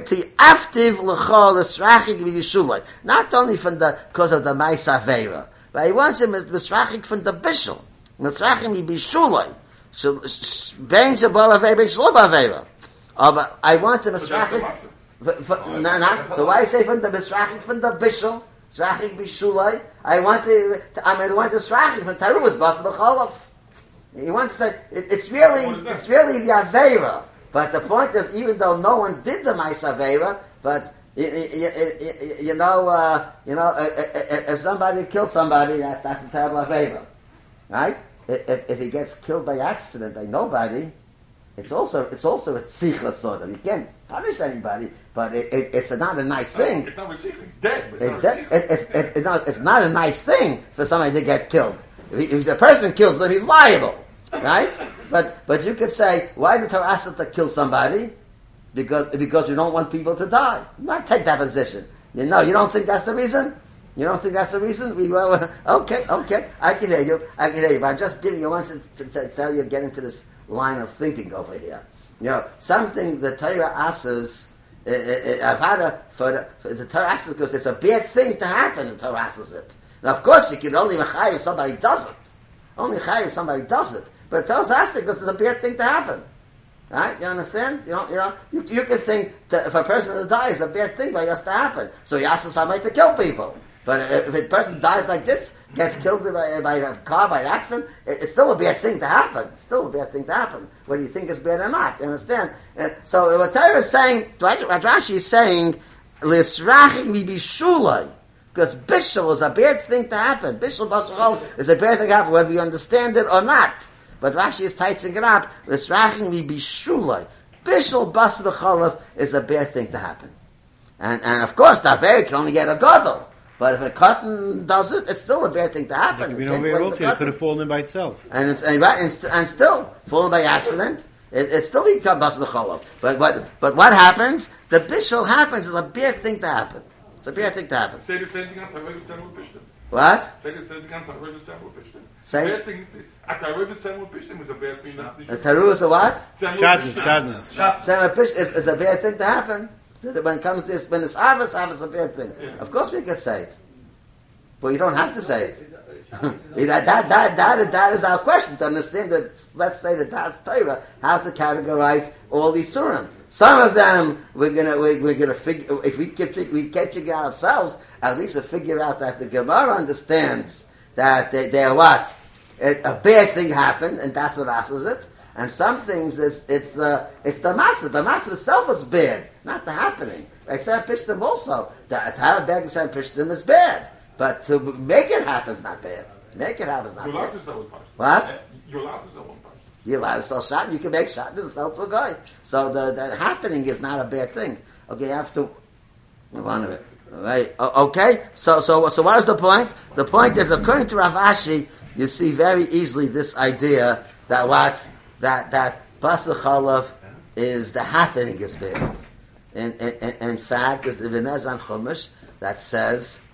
Speaker 1: only from the because of the ma'is avera, but he wants him misrachik from the bishul. Misrachik v'yishulai. So ben shabal avera ben shlo b'avera. Oh, but I want him
Speaker 4: But that's the
Speaker 1: misrachik.
Speaker 4: matzah.
Speaker 1: f- f- no, no. So why say from the misrachik from the bishul? Misrachik b'shulai. I want to. I mean, I want the misrachik from Taruas bas b'cholav. He wants to it, it's really
Speaker 4: What is that?
Speaker 1: it's really the avera. But the point is, even though no one did the mais avera, but you, you, you know, uh, you know, uh, uh, uh, if somebody killed somebody, that's that's a terrible avera, right? If, if he gets killed by accident by nobody, it's also it's also a tzichla sort of. You can't punish anybody, but it, it, it's not a nice thing.
Speaker 4: It's not it's dead.
Speaker 1: It's,
Speaker 4: not
Speaker 1: that,
Speaker 4: Ritzich.
Speaker 1: it, it's, it's, not, it's not a nice thing for somebody to get killed. If, if the person kills them, he's liable, right? But but you could say, why did Torah ask to kill somebody? Because because you don't want people to die. Not take that position. You know, you don't think that's the reason. You don't think that's the reason? We well, okay, okay. I can hear you. I can hear you. But I'm just giving you. Want to, to, to tell you, get into this line of thinking over here. You know, something the Torah asks. Uh, uh, Avada for the, for the Torah asks because it's a bad thing to happen. The Torah asks it. Now, of course, you can only machai if somebody does it. Only machai if somebody does it. But the Torah asks it because it's a bad thing to happen. Right? You understand? You know, you know, you, you can think that if a person dies, a bad thing like has to happen. So he asks somebody to kill people. But if a person dies like this, gets killed by, by a car by accident, it, it's still a bad thing to happen. It's still a bad thing to happen, whether you think it's bad or not. You understand? Uh, so what Torah is saying, what Rashi is saying, "Lisrachik mi bishulai," because bishul is a bad thing to happen. Bishul basachol is a bad thing to happen, whether you understand it or not. But Rashi is tightening it up. Lisrachik mi bishulai. Bishul bas is a bad thing to happen. And, and of course, the Aver can only get a gadol. But if a cotton does it, it's still a bad thing to happen.
Speaker 2: You
Speaker 1: You can't blame
Speaker 2: well,
Speaker 1: the
Speaker 2: it could have fallen in by itself.
Speaker 1: And it's and, right, and, st- and still fallen by accident. It, it still become bas b'cholov. But what but what happens? The bishul happens. It's a bad thing to happen. It's a bad thing to happen.
Speaker 4: Say the same thing on Torah V'Tzem L'Pishtim.
Speaker 1: What?
Speaker 4: Say the same thing on Torah V'Tzem L'Pishtim.
Speaker 1: Say-
Speaker 4: Bad thing, a Torah V'Tzem L'Pishtim is a bad thing. that-
Speaker 1: The taru is a what?
Speaker 4: Tzem
Speaker 2: Shadness,
Speaker 4: L'Pishtim.
Speaker 2: shadness.
Speaker 1: Saying is, is a bad thing to happen. When it comes to this, when it's harvest, harvest is a bad thing. Of course, we could say it, but you don't have to say it. that, that, that, that, is- that is our question to understand that. Let's say that that's Torah. How to categorize all these surah. Some of them we're gonna we, we're gonna figure if we keep we keep figure out ourselves at least to figure out that the Gemara understands that they, they're what a bad thing happened and that's what asks it. And some things is it's uh, it's the matzah. The matzah itself is bad, not the happening. Like Sam Pishtim also. The, to have a bag of Sam Pishtim is bad, but to make it happen is not bad. Make it happen is not
Speaker 4: You're allowed
Speaker 1: bad.
Speaker 4: to sell one.
Speaker 1: What?
Speaker 4: You're allowed to sell one part.
Speaker 1: You're allowed to sell shot. You can make shot and sell to a guy. So the, the happening is not a bad thing. Okay, you have to move on to it. Right? Okay. So so so what is the point? The point is, according to Rav Ashi, you see very easily this idea that what that that Pasuk Chalav is the happening is bad. In, in, in- fact, it's the Ibn Ezra on Chumash that says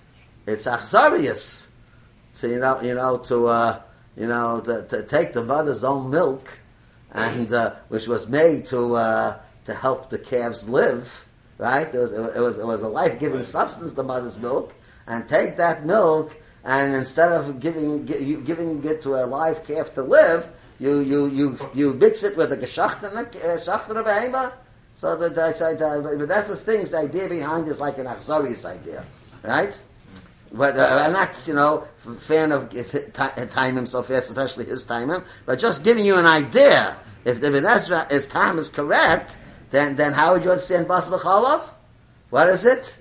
Speaker 1: it's achzarius. So you know, you know, to uh, you know, to, to take the mother's own milk, and uh, which was made to uh, to help the calves live, right? It was it was, it was a life giving substance, the mother's milk, and take that milk, and instead of giving gi- giving it to a live calf to live, you you you you mix it with a geschachten uh, behema. So that that's uh, the things. The idea behind is like an Achzorius idea, right? But uh, I'm not, you know, fan of time him so fast, especially his time. But just giving you an idea. If the Ben Ezra, time is correct, then then how would you understand Bas B'cholov? What is it?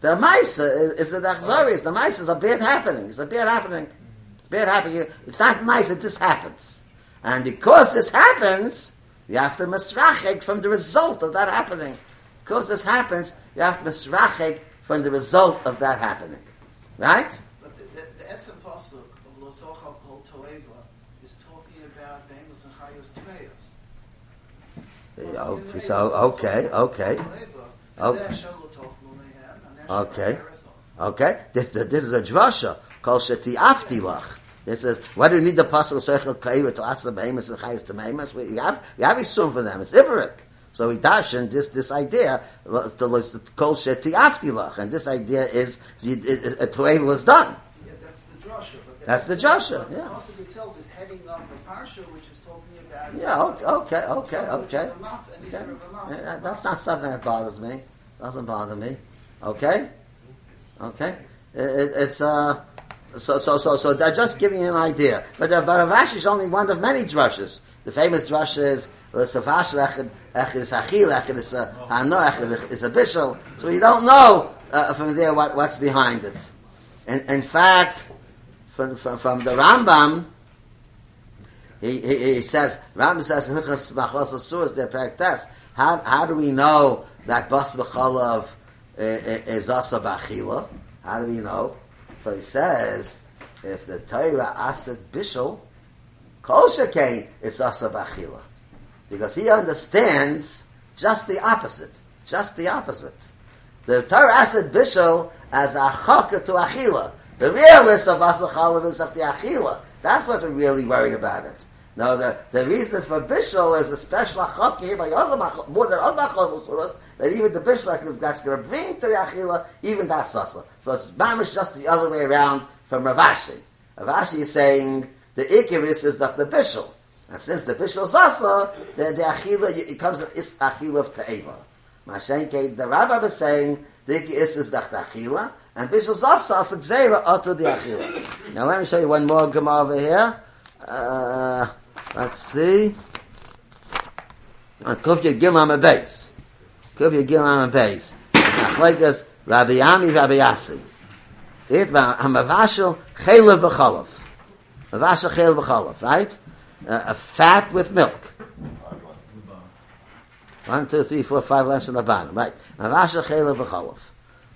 Speaker 1: The Maisa is, is the Achzorius. The Maisa is a bad happening. It's a bad happening. It's bad happening. It's not nice. It just happens. And because this happens, you have to misrachik from the result of that happening. Because this happens, you have to misrachik from the result of that happening. Right?
Speaker 3: But the, the, the Etzem Pasuk of Lozochal Kol Toeva is talking about Behemoths and Chayos Tmeos.
Speaker 1: Oh, eh, so, okay, okay, Okay. Okay. okay. This, this is a drasha called Sheti Aftilach. This says, why do you need the pasuk Seichel Kaiva to asa behemoths and chayes to behemoths? We have we have isum for them. It's Iberik. So he dashed this this idea the kol sheti aftilach, and this idea is a toeva was done.
Speaker 3: Yeah, that's the drasha.
Speaker 1: That's the
Speaker 3: The
Speaker 1: yeah.
Speaker 3: pasuk itself is heading up the parsha, which is talking about.
Speaker 1: Yeah, okay, okay, okay,
Speaker 3: something which is
Speaker 1: okay.
Speaker 3: a matzah, and
Speaker 1: Okay.
Speaker 3: Yisrael of a matzah.
Speaker 1: Yeah, That's not something that bothers me. Doesn't bother me. Okay, okay. It, it, it's uh, so so so so. They're just giving you an idea. But the Rashi is only one of many drushes. The famous drush is L'savash Echad Echad is Achil Echad is Hano Echad is a Bishul. So you don't know uh, from there what, what's behind it. In, in fact, from, from, from the Rambam, he, he, he says, Rambam says, "Hilchos Machlos Asuras their practice. How, how do we know that Bas V'chalav uh, is also B'achila? How do we know? So he says, if the Torah Asad Bishul, Kol Shekain, it's also B'achila. Because he understands just the opposite. Just the opposite. The Torah Asad Bishul as a chaka to Achila. The realist of Bas V'chalav is of the Achila. That's what we're really worried about it. Now the, the reason for Bishul is a special here by other more than other machos that even the Bishul that's going to bring to the achila even that sasa. So it's mamish just the other way around from Rav Ashi. Ravashi is saying the ikiris is the, the Bishul, and since the Bishul sasa, the, the achila it comes an is achila of te'eva. Mashenke the Rabbi is saying the ikis is the achila. And Bishul Zasa, it's Xera, Oto the Achila. Now let me show you one more Gemara over here. Uh, let's see. On Kufya Gimam a base. Kufya Gimam a base. Machlekes Rabbi Ami Rabbi Yasi. It Hamavashel Chelev B'chalav. Mavashel Chelev B'chalav, right? Uh, a fat with milk. One, two, three, four, five less on the bottom, right? Mavashel Chelev B'chalav.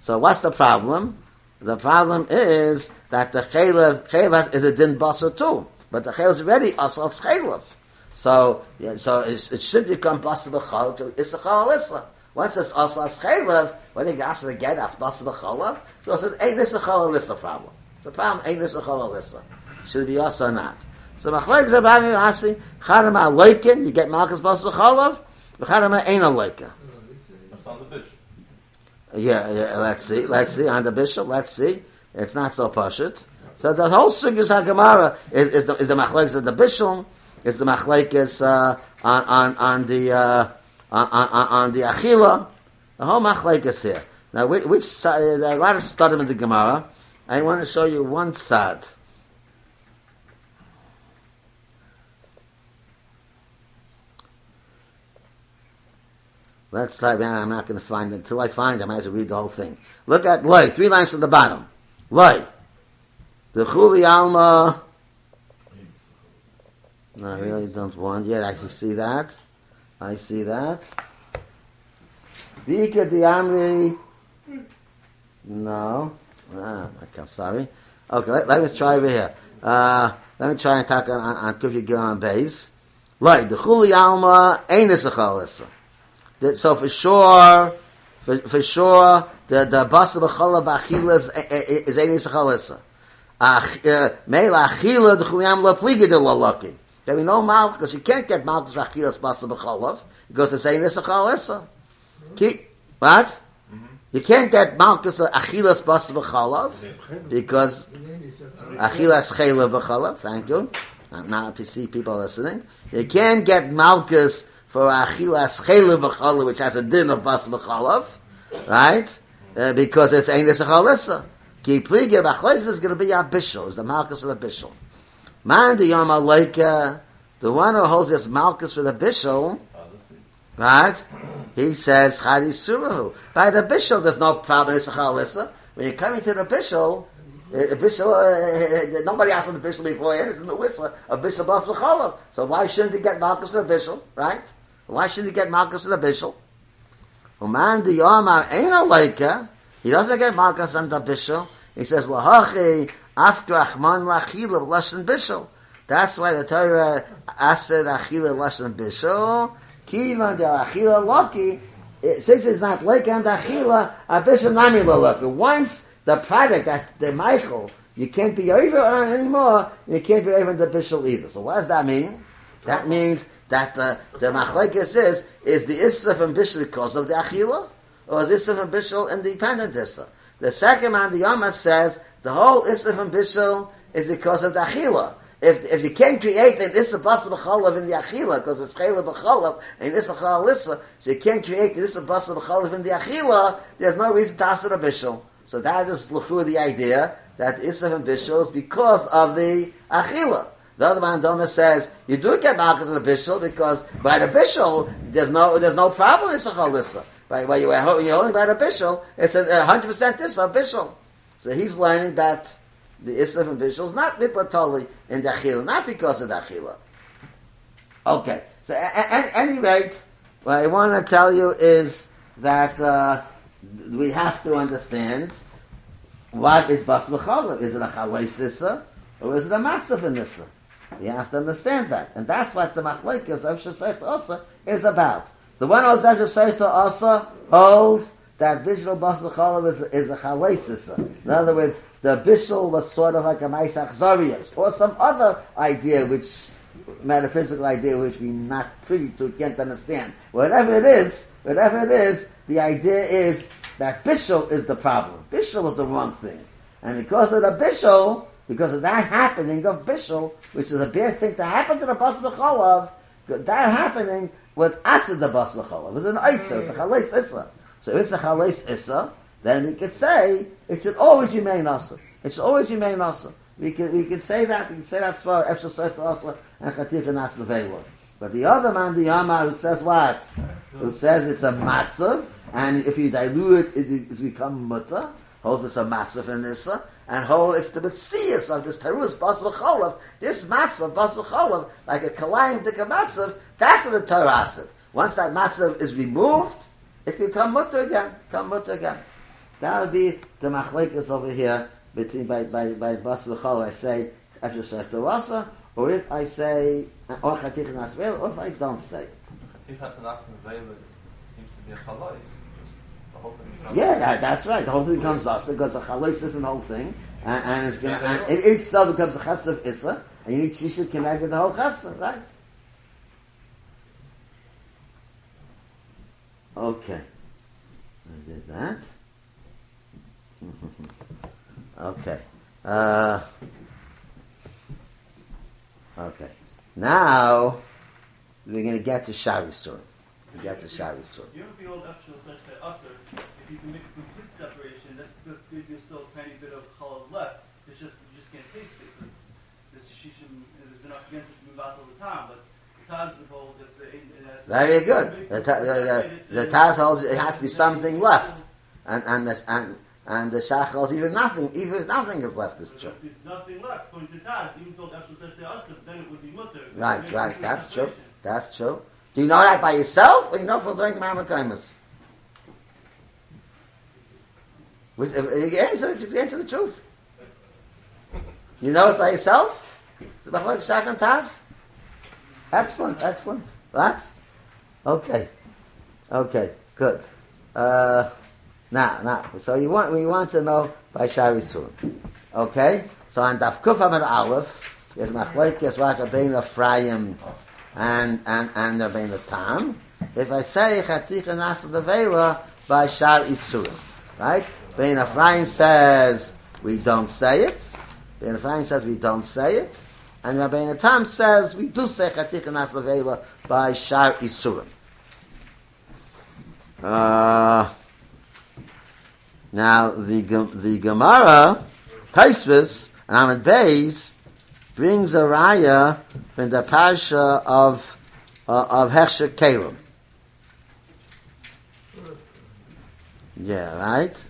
Speaker 1: So what's the problem? The problem is that the chaylev chaylev is a din basar too, but the chaylev is already asal chaylev. So so it should become basar b'chal to isachal alisa. Once it's asal chaylev, when it gets to get after basar b'chalav, so it's an ain't isachal alisa problem. It's a problem ain't isachal alisa. Should it be asal or not? So machlek zabami hasi chanama aloikin. You get malchus basar b'chalav, v'chanama ain't.
Speaker 5: That's on.
Speaker 1: Yeah, yeah, let's see, let's see, on the bishop, let's see. It's not so pashut. So the whole sugyas hagemara is, is the is the machlekes of the bishul, is the machlekes uh, on on on the uh, on, on on the achila. The whole machlekes here. Now, which, which side? A lot of studim in the Gemara. I want to show you one side. Let's type. I'm not going to find it until I find. it, I as well read the whole thing. Look at lay. Three lines from the bottom. Lay. The chuli alma. No, I really don't want. Yeah, I can see that. I see that. Vika di amri. No. Ah, okay, I'm sorry. Okay, let, let me try over here. Uh, let me try and talk on, on, on Kufya base. Like, The chuli alma ain't a so for sure, for, for sure, the the basa b'chala b'achila is is any sechalisa. ach- uh, Meila achila d'chuyam lo pliga de Then we know malchus, you can't get malchus v'achilas basa b'cholov, because the same is a chalisa. What? You can't get malchus achilas basa b'cholov, because achilas chela b'cholov, thank you. I'm not see people listening. You can't get malchus for achilas chela b'cholov, which has a din of basa b'cholov, right? Uh, because it's ain't a chalisa. Ki pliga b'cholov is going to be a bishul, is the malchus of the bishul. Man the yom aleika, the one who holds this malchus for the bishul, right? He says chari surahu. By the bishul, there's no problem. It's a chalisa. When you're coming to the bishul, uh, the bishul, uh, nobody asked the bishul before. It's in the whistle. A bishul bas v'cholav. So why shouldn't he get malchus for the bishul, right? Why shouldn't he get malchus for the bishul? Uman the yomar ain't aleika. He doesn't get malchus on the bishul. He says lahachi after achman lachila lashon bishul. That's why the Torah asked achila lashon bishul. Kivan de achila loki. Since it's not like and a bishul nami lo loki. Once the product that the Michael, you can't be over anymore. You can't be over the bishul either. So what does that mean? That means that the the machlekes is is the issa from bishul because of the achila, or is issa from bishul independent issa? The second man, the Yama says the whole issa from bishul is because of the achila. If, if you can't create an issa basa b'chalav in the achila because it's chayla b'chalav and issa chalissa, so you can't create an issa basa b'chalav in the achila, there's no reason to asr a bishul. So that is l'chur the idea that issa from bishul is because of the achila. The other man Doma says you do get malchus in a bishul because by the bishul there's no there's no problem in chalissa. You when you're holding by the bishul, it's a hundred percent issa bishul. So he's learning that the issa from bishul is not mitlatoli in the not because of the. Okay, so at any rate, what I want to tell you is that uh, we have to understand what is bas v'chalav. Is it a chalais or is it a in issa? We have to understand that, and that's what the machlekes of Shasayt Asa is about. The one who says Shasayt Asa holds that bishul bas v'chalav is, is a chalais issa. In other words, the bishul was sort of like a ma'isach or some other idea which metaphysical idea which we're not privy to, can't understand. Whatever it is, whatever it is, the idea is that Bishul is the problem. Bishul was the wrong thing. And because of the Bishul, because of that happening of Bishul, which is a bad thing to happen to the Bas B'cholav, that happening with Asad the Bas B'cholav. It's an Isa, it's a Chalais Issa. So if it's a Chalais Issa, then we could say it should always remain Asa. It should always remain Asa. We can we can say that we can say that svara efshel seit asla and chatif and asla veilor. But the other man, the Yama, who says what? Who says it's a matzav, and if you dilute it, it it's become mutter. Holds it's a matzav in this, and hold it's the mitzias of this terus basel cholav. This matzav basel cholav, like a kalayim dik matzav. That's the Torah said. Once that matzav is removed, it can come mutter again. Come mutter again. That would be the machlekes over here between by by by bas l'chol, I say after shechta rasa, or if I say or chatich nasvel, or if I don't say it.
Speaker 5: Asking available, seems to be a chalais. The whole thing becomes-
Speaker 1: Yeah, that, that's right. The whole thing becomes asa because the chalos is the whole thing, and, and it's gonna and it itself becomes a chapsa of issa, and you need shishit connect with the whole chapsa, right? Okay, I did that. okay. Uh, okay. Now we're going to get to Shari Sur. We get to Shari Sur.
Speaker 8: You don't feel efshel such that usher, if you can make a complete separation, that's because there's still a tiny bit of cholov left. It's just you just can't taste it. This shishim is enough against it to move out all the time, but the Taz would hold that the
Speaker 1: Very good. The, ta- the, the, the Taz holds it has to be something left, and and the, and and the Shach holds even nothing. Even if nothing is left, is true.
Speaker 8: there's nothing left, to Taz, even though that usher, then it would be mutter.
Speaker 1: Right, right. That's true. That's true. Do you know that by yourself, or you know from doing Mamakaimus? Which you answer, just answer the truth. You know it's by yourself. And. Excellent, excellent. What? Okay, okay, good. Uh, now, now, so you want we want to know by Shari Sur. Okay, So on Daf Kuf Amid Aleph, there's Machlekes Rat Rabbeinu Ephraim and, and, and Rabbeinu Tam. If I say Chaticha Naaseh Nevaila by Shar Isurim, right? Rabbeinu Ephraim says we don't say it. Rabbeinu Ephraim says we don't say it. And Rabbeinu Tam says we do say Chaticha Naaseh Nevaila by Shar Isurim. Uh, now the the Gemara Taisvis and Ahmed Beis brings a raya in the parsha of uh, of Hechsher Kalim. Yeah, right.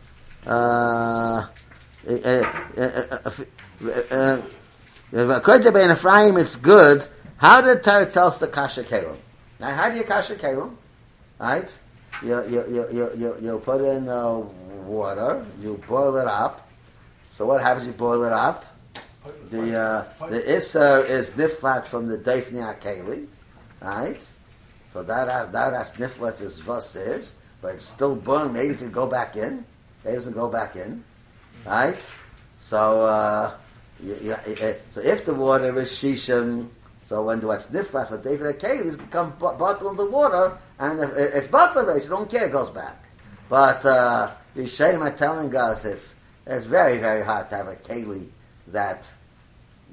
Speaker 1: To Ben Ephraim, it's good. How did Torah tell us the kasha kalim? Now, how do you kasha kalim? Right? You, you, you, you, you, you put in uh, water, you boil it up. So what happens? You boil it up. The uh, the isser is niflat from the deifni akeli, right? So that has, that has niflat is vos is, but it's still boiling. Maybe it can go back in. It can go back in, right? So uh, you, you, uh, so if the water is shishim, so when the what's niflat for deifni akeli is become bo- bottle of the water, and if it- it's bottle race, you don't care, it goes back. But uh, the Yishayim are telling us it's it's very very hard to have a keli that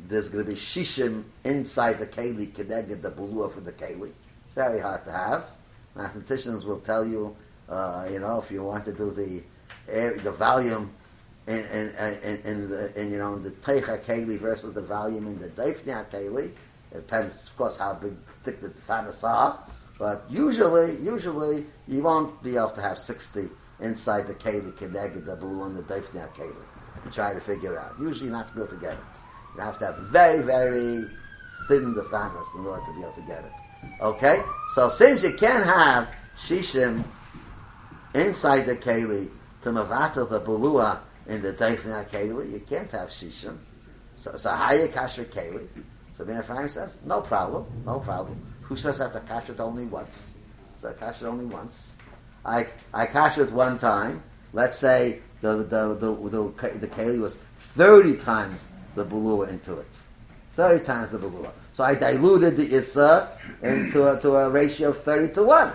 Speaker 1: there's going to be shishim inside the keli connected the bulua for the keli. It's very hard to have. Mathematicians will tell you, uh, you know, if you want to do the the volume in in in, in, the, in you know the teicha keli versus the volume in the deifnia keli. It depends, of course, how big thick the fanas are. But usually, usually you won't be able to have sixty inside the keli connected the blue and the deifnia keli. You try to figure out. Usually, you're not able to get it. You have to have very, very thin the fanas in order to be able to get it. Okay? So since you can't have shishim inside the keli to mavatal the bulua in the deifna keli, you can't have shishim. So, so you kasher keli? So Ben Ephraim says, no problem, no problem. Who says that the kasher only once? So I kasher only once. I I kashered one time. Let's say the the the the, the keli was thirty times the bulua into it. 30 times the bulua. So I diluted the issa into a, to a ratio of 30 to 1.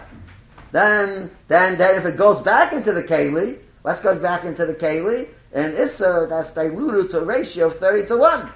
Speaker 1: Then, then, then if it goes back into the keli, let's go back into the keli, and issa, that's diluted to a ratio of 30 to 1.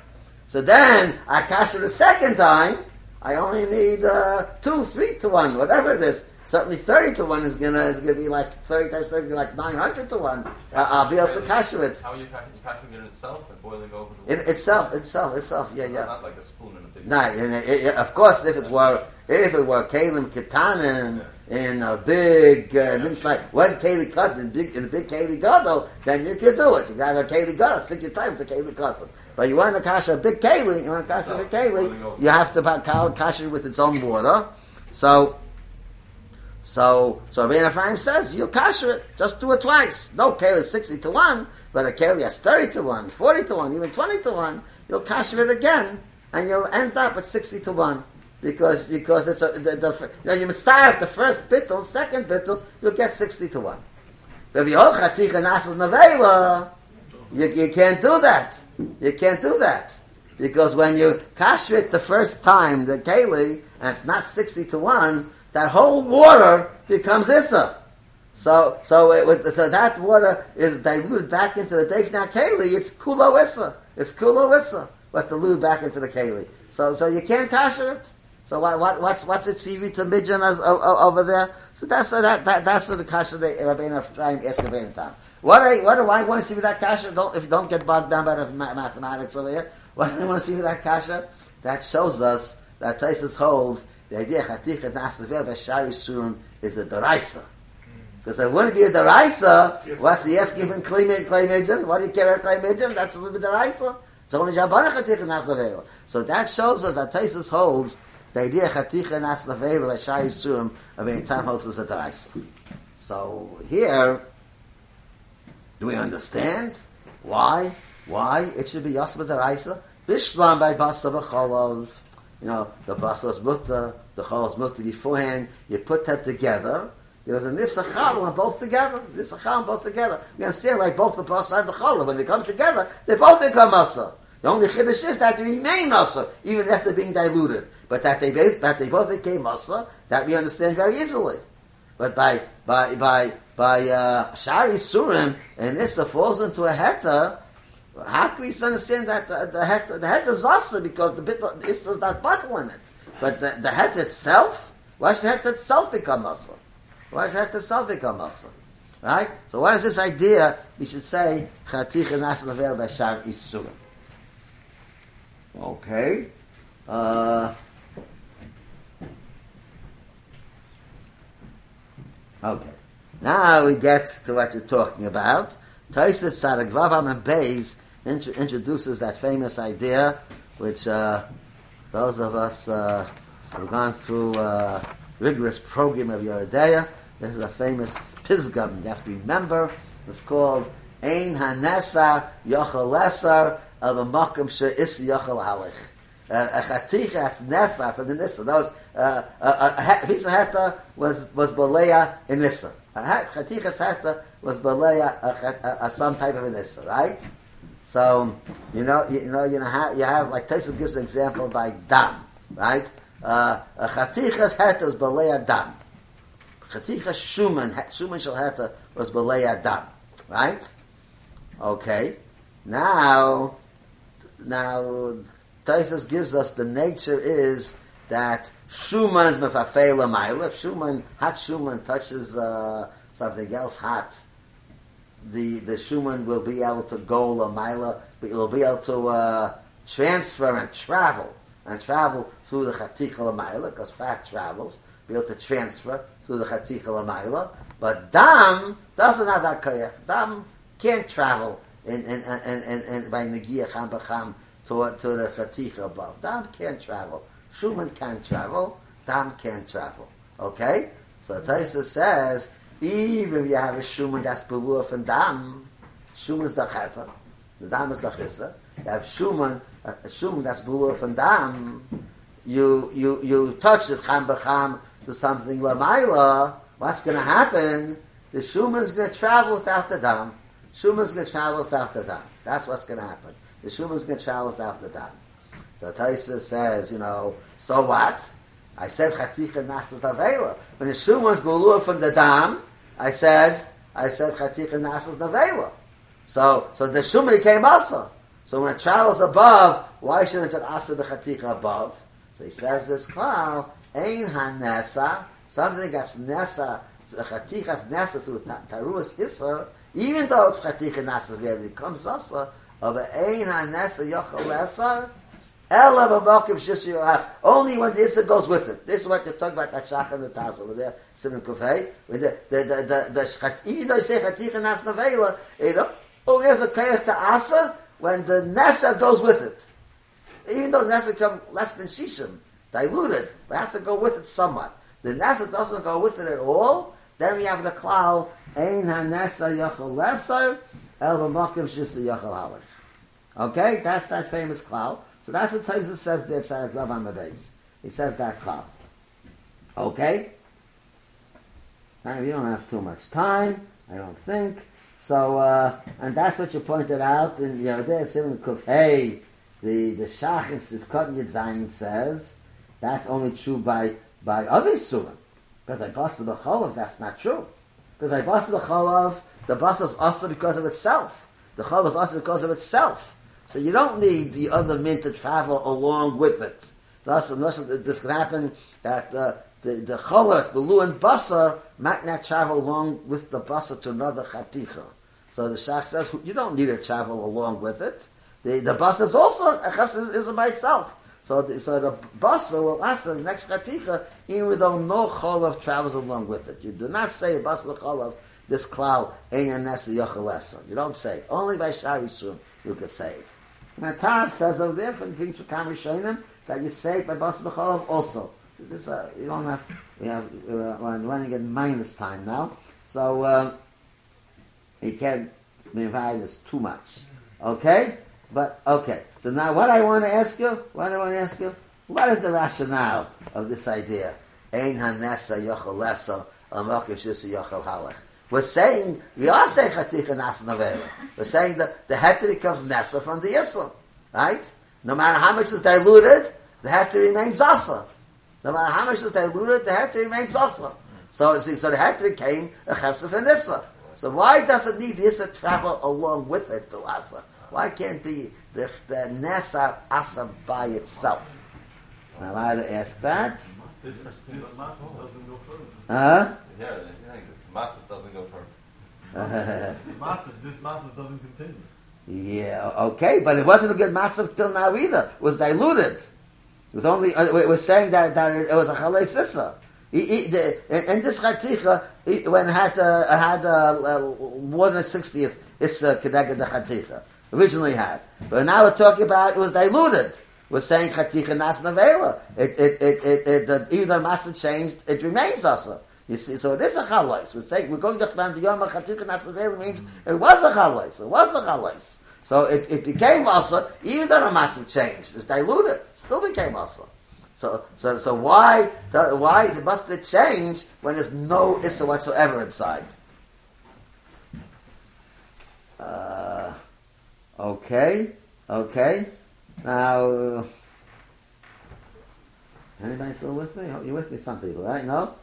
Speaker 1: So then, I cash it a second time, I only need uh, 2, 3 to 1, whatever it is. Certainly 30 to 1 is gonna, is gonna be like 30 times 30, be like 900 to 1. Uh, I'll be able to cash it.
Speaker 5: How are you catching it itself and boiling over the
Speaker 1: In itself, itself, itself, yeah, yeah.
Speaker 5: Not like a spoon in a big
Speaker 1: No, it, it, of course, if it were if it were kalim katanim in a big uh, inside one keli cut in big in a big keli gadol, then you can do it. You have a keli gadol sixty times a keli cut. But you want to kasha a big keli, you want to kasha a big keli, you have to ka- kasha it with its own water. So. So, so Rabbeinu Ephraim says, you kasher it, just do it twice. No keli is 60 to 1, but a keli is 30 to 1, 40 to 1, even 20 to 1. You'll kasher it again, and you'll end up at 60 to 1. Because, because it's a, the, the, you know, you start the first bittul, second bittul, you'll get 60 to 1. But if you you, you can't do that. You can't do that. Because when you kasher it the first time, the keli, and it's not 60 to 1, that whole water becomes issa. So, so, it, so that water is diluted back into the Deifna Keli. It's kulo issa. It's kulo issa. But dilute back into the Keli. So, so you can't kasher it. So what, what, what's what's it CV to midjan as, o, o, over there? So that's uh, that, that that's the kasha that Rabbeinu Ephraim asked Rabbeinu Tam. What I what do I want to see with that kasha? Don't if you don't get bogged down by the ma- mathematics over here. What do I want to see with that kasha? That shows us that Taisus holds the idea chatikha nasavel b'shari surim is a deraisa. Because if it wouldn't be a deraisa, what's the asking from clay clay midjan? What do you care about midjan? That's a the deraisa. It's only jabana chatikha nasavel. So that shows us that Taisus holds the idea chaticha nas lavela by shari surim of any time holds as a deraisa. So here, do we understand why why it should be yasba deraisa? Bishlam by basa b'cholav. You know the basa's mutter, the cholav's mutter beforehand. You put that together. There was a nisachal on both together. Nisachal on both together. You understand? Like both the basa and the cholav, when they come together, they both become masa. The only chiddush is that they remain asa, even after being diluted. But that they both, that they both became asa, that we understand very easily. But by by by by uh, shari surim and issa falls into a heta, how can we understand that the, the heta the heta is asa because the bit of- issa is not bottle in it. But the, the heta itself, why should the heta itself become asa? Why should the heta itself become asa? Right? So what is this idea? We should say chaticha nas navel b'shar isurim. Okay. Uh, okay. Now we get to what you're talking about. Taisus Saragvavam and Beis int- introduces that famous idea, which uh, those of us uh, who've gone through a rigorous program of Yeridea, this is a famous pisgam you have to remember. It's called Ein Hanesar Yochel Lesar of a Makam She'is Yochel Halich. Uh, a chaticha that's nesa from the nissa. Uh, a, piece of heta was was baleya in nissa. A hat- chatichas heta was baleya a, some type of a nissa, right? So you know you, know you know how you have like Tyson gives an example by dam, right? Uh, a chatichas heta was baleya dam. Chatichas shuman shuman shel was baleya dam, right? Okay, now now Taisus gives us the nature is that Shuman's mefafela ma'ila. If Shuman, hot Shuman touches uh, something else hot, the the Shuman will be able to go la ma'ila, but it will be able to uh, transfer and travel and travel through the chatika la ma'ila because fat travels, be able to transfer through the chatika la ma'ila. But dam doesn't have that koyach. Dam can't travel in in in, in, in by negia cham b'cham to to the chatika above. Dam can't travel. Shuman can't travel. Dam can't travel. Okay, so Taisa says even if you have a shuman that's below from dam, shuman is the the dam is the chisa. You have shuman, a uh, a shuman that's below from dam. You you you touch it cham b'cham to something lamaila. What's going to happen? The shuman's going to travel without the dam. Shuman's going to travel without the dam. That's what's going to happen. The shuman's going to travel without the dam. So Taisa says, you know, so what? I said chatika nasas navela. When the shuman's below from the dam, I said, I said chatika nasas navela. So, so the shuman became asa. So when it travels above, why shouldn't it asa the chatika above? So he says this klal, ein hanesa, something that's nesa, chatikas nesa through ta- taruas isser, even though it's chatika nasa, it becomes asa, of ein hanesa yochel Only when the isser goes with it. This is what you're talking about, that shach and the tas over there, Simon Kufay, the, the, the, the, the, even though you say chatika nasa you know, oh, only has a koyach to asa, when the nesa goes with it even though the Nasa come less than Shishim, diluted, but has to go with it somewhat. The Nasa doesn't go with it at all, then we have the klal, Ein ha-Nasa yachal lesar, el b'mokim shisa yachal halach. Okay, that's that famous klal. So that's what Taisa says there, Tzarek Rav Amadeus. He says that klal. Okay? Now, we don't have too much time, I don't think. So, uh, and that's what you pointed out in Yerdeh Simon Kuf Hey, the the Shach in Sivkot Yud Zayin says that's only true by by other surim. Because I basa the cholav, that's not true. Because I basa the cholav, the basa is also because of itself. The cholav is also because of itself. So you don't need the other mint to travel along with it. Thus, unless this can happen, that uh, the the cholas, the and basar, might not travel along with the basar to another chaticha. So the shach says you don't need to travel along with it. The the basar is also a is, is by itself. So the, so the basar will ask the next chaticha even though no cholav travels along with it. You do not say basar cholav this cloud ein anesa yachalesa. You don't say only by shari you could say it. Matar says over there from things for Kamrishonim that you say by basar cholav also. This, uh, you don't have, we have, uh, we're running at minus time now. So, uh, you can't divide this too much. Okay? But, okay. So now what I want to ask you, what I want to ask you, what is the rationale of this idea? Ein hanesa yochel leso, amokim shisa yochel halach. We're saying, we are saying chatika nasa. We're saying that the heter becomes nesa from the islam. right? No matter how much is diluted, the heter remains zasa. No matter how much is diluted, the heter remains zasa. So, so the heter became a chefsa and nissa. So why does it need this travel along with it to asa? Why can't the the, the nessa asa by itself? Am I to ask that? Huh?
Speaker 5: Matzah doesn't go for.
Speaker 6: This matzah, this matzah doesn't continue.
Speaker 1: Yeah, okay, but it wasn't a good matzah till now either. It was diluted. It was only, uh, it was saying that, that it, was a chalei sissa. He, he, the, and, and this chaticha, when had, uh, had uh, uh, more than a 60th issa kedeged the chaticha. Originally had. But now we're talking about, it was diluted. We're saying chaticha nas nevela. It, it, it, it, it, the, even though the matzah changed, it remains also. So it is a chalais. We're saying we're going to Chman Yom Chaticha Naaseh Nevaila means it was a chalais. It was a chalais. So it, it became also, even though the matzah changed, it's diluted. It still became also. So so so why why must it change when there's no issa whatsoever inside? Uh, okay, okay. Now, anybody still with me? You're with me, some people, right? No.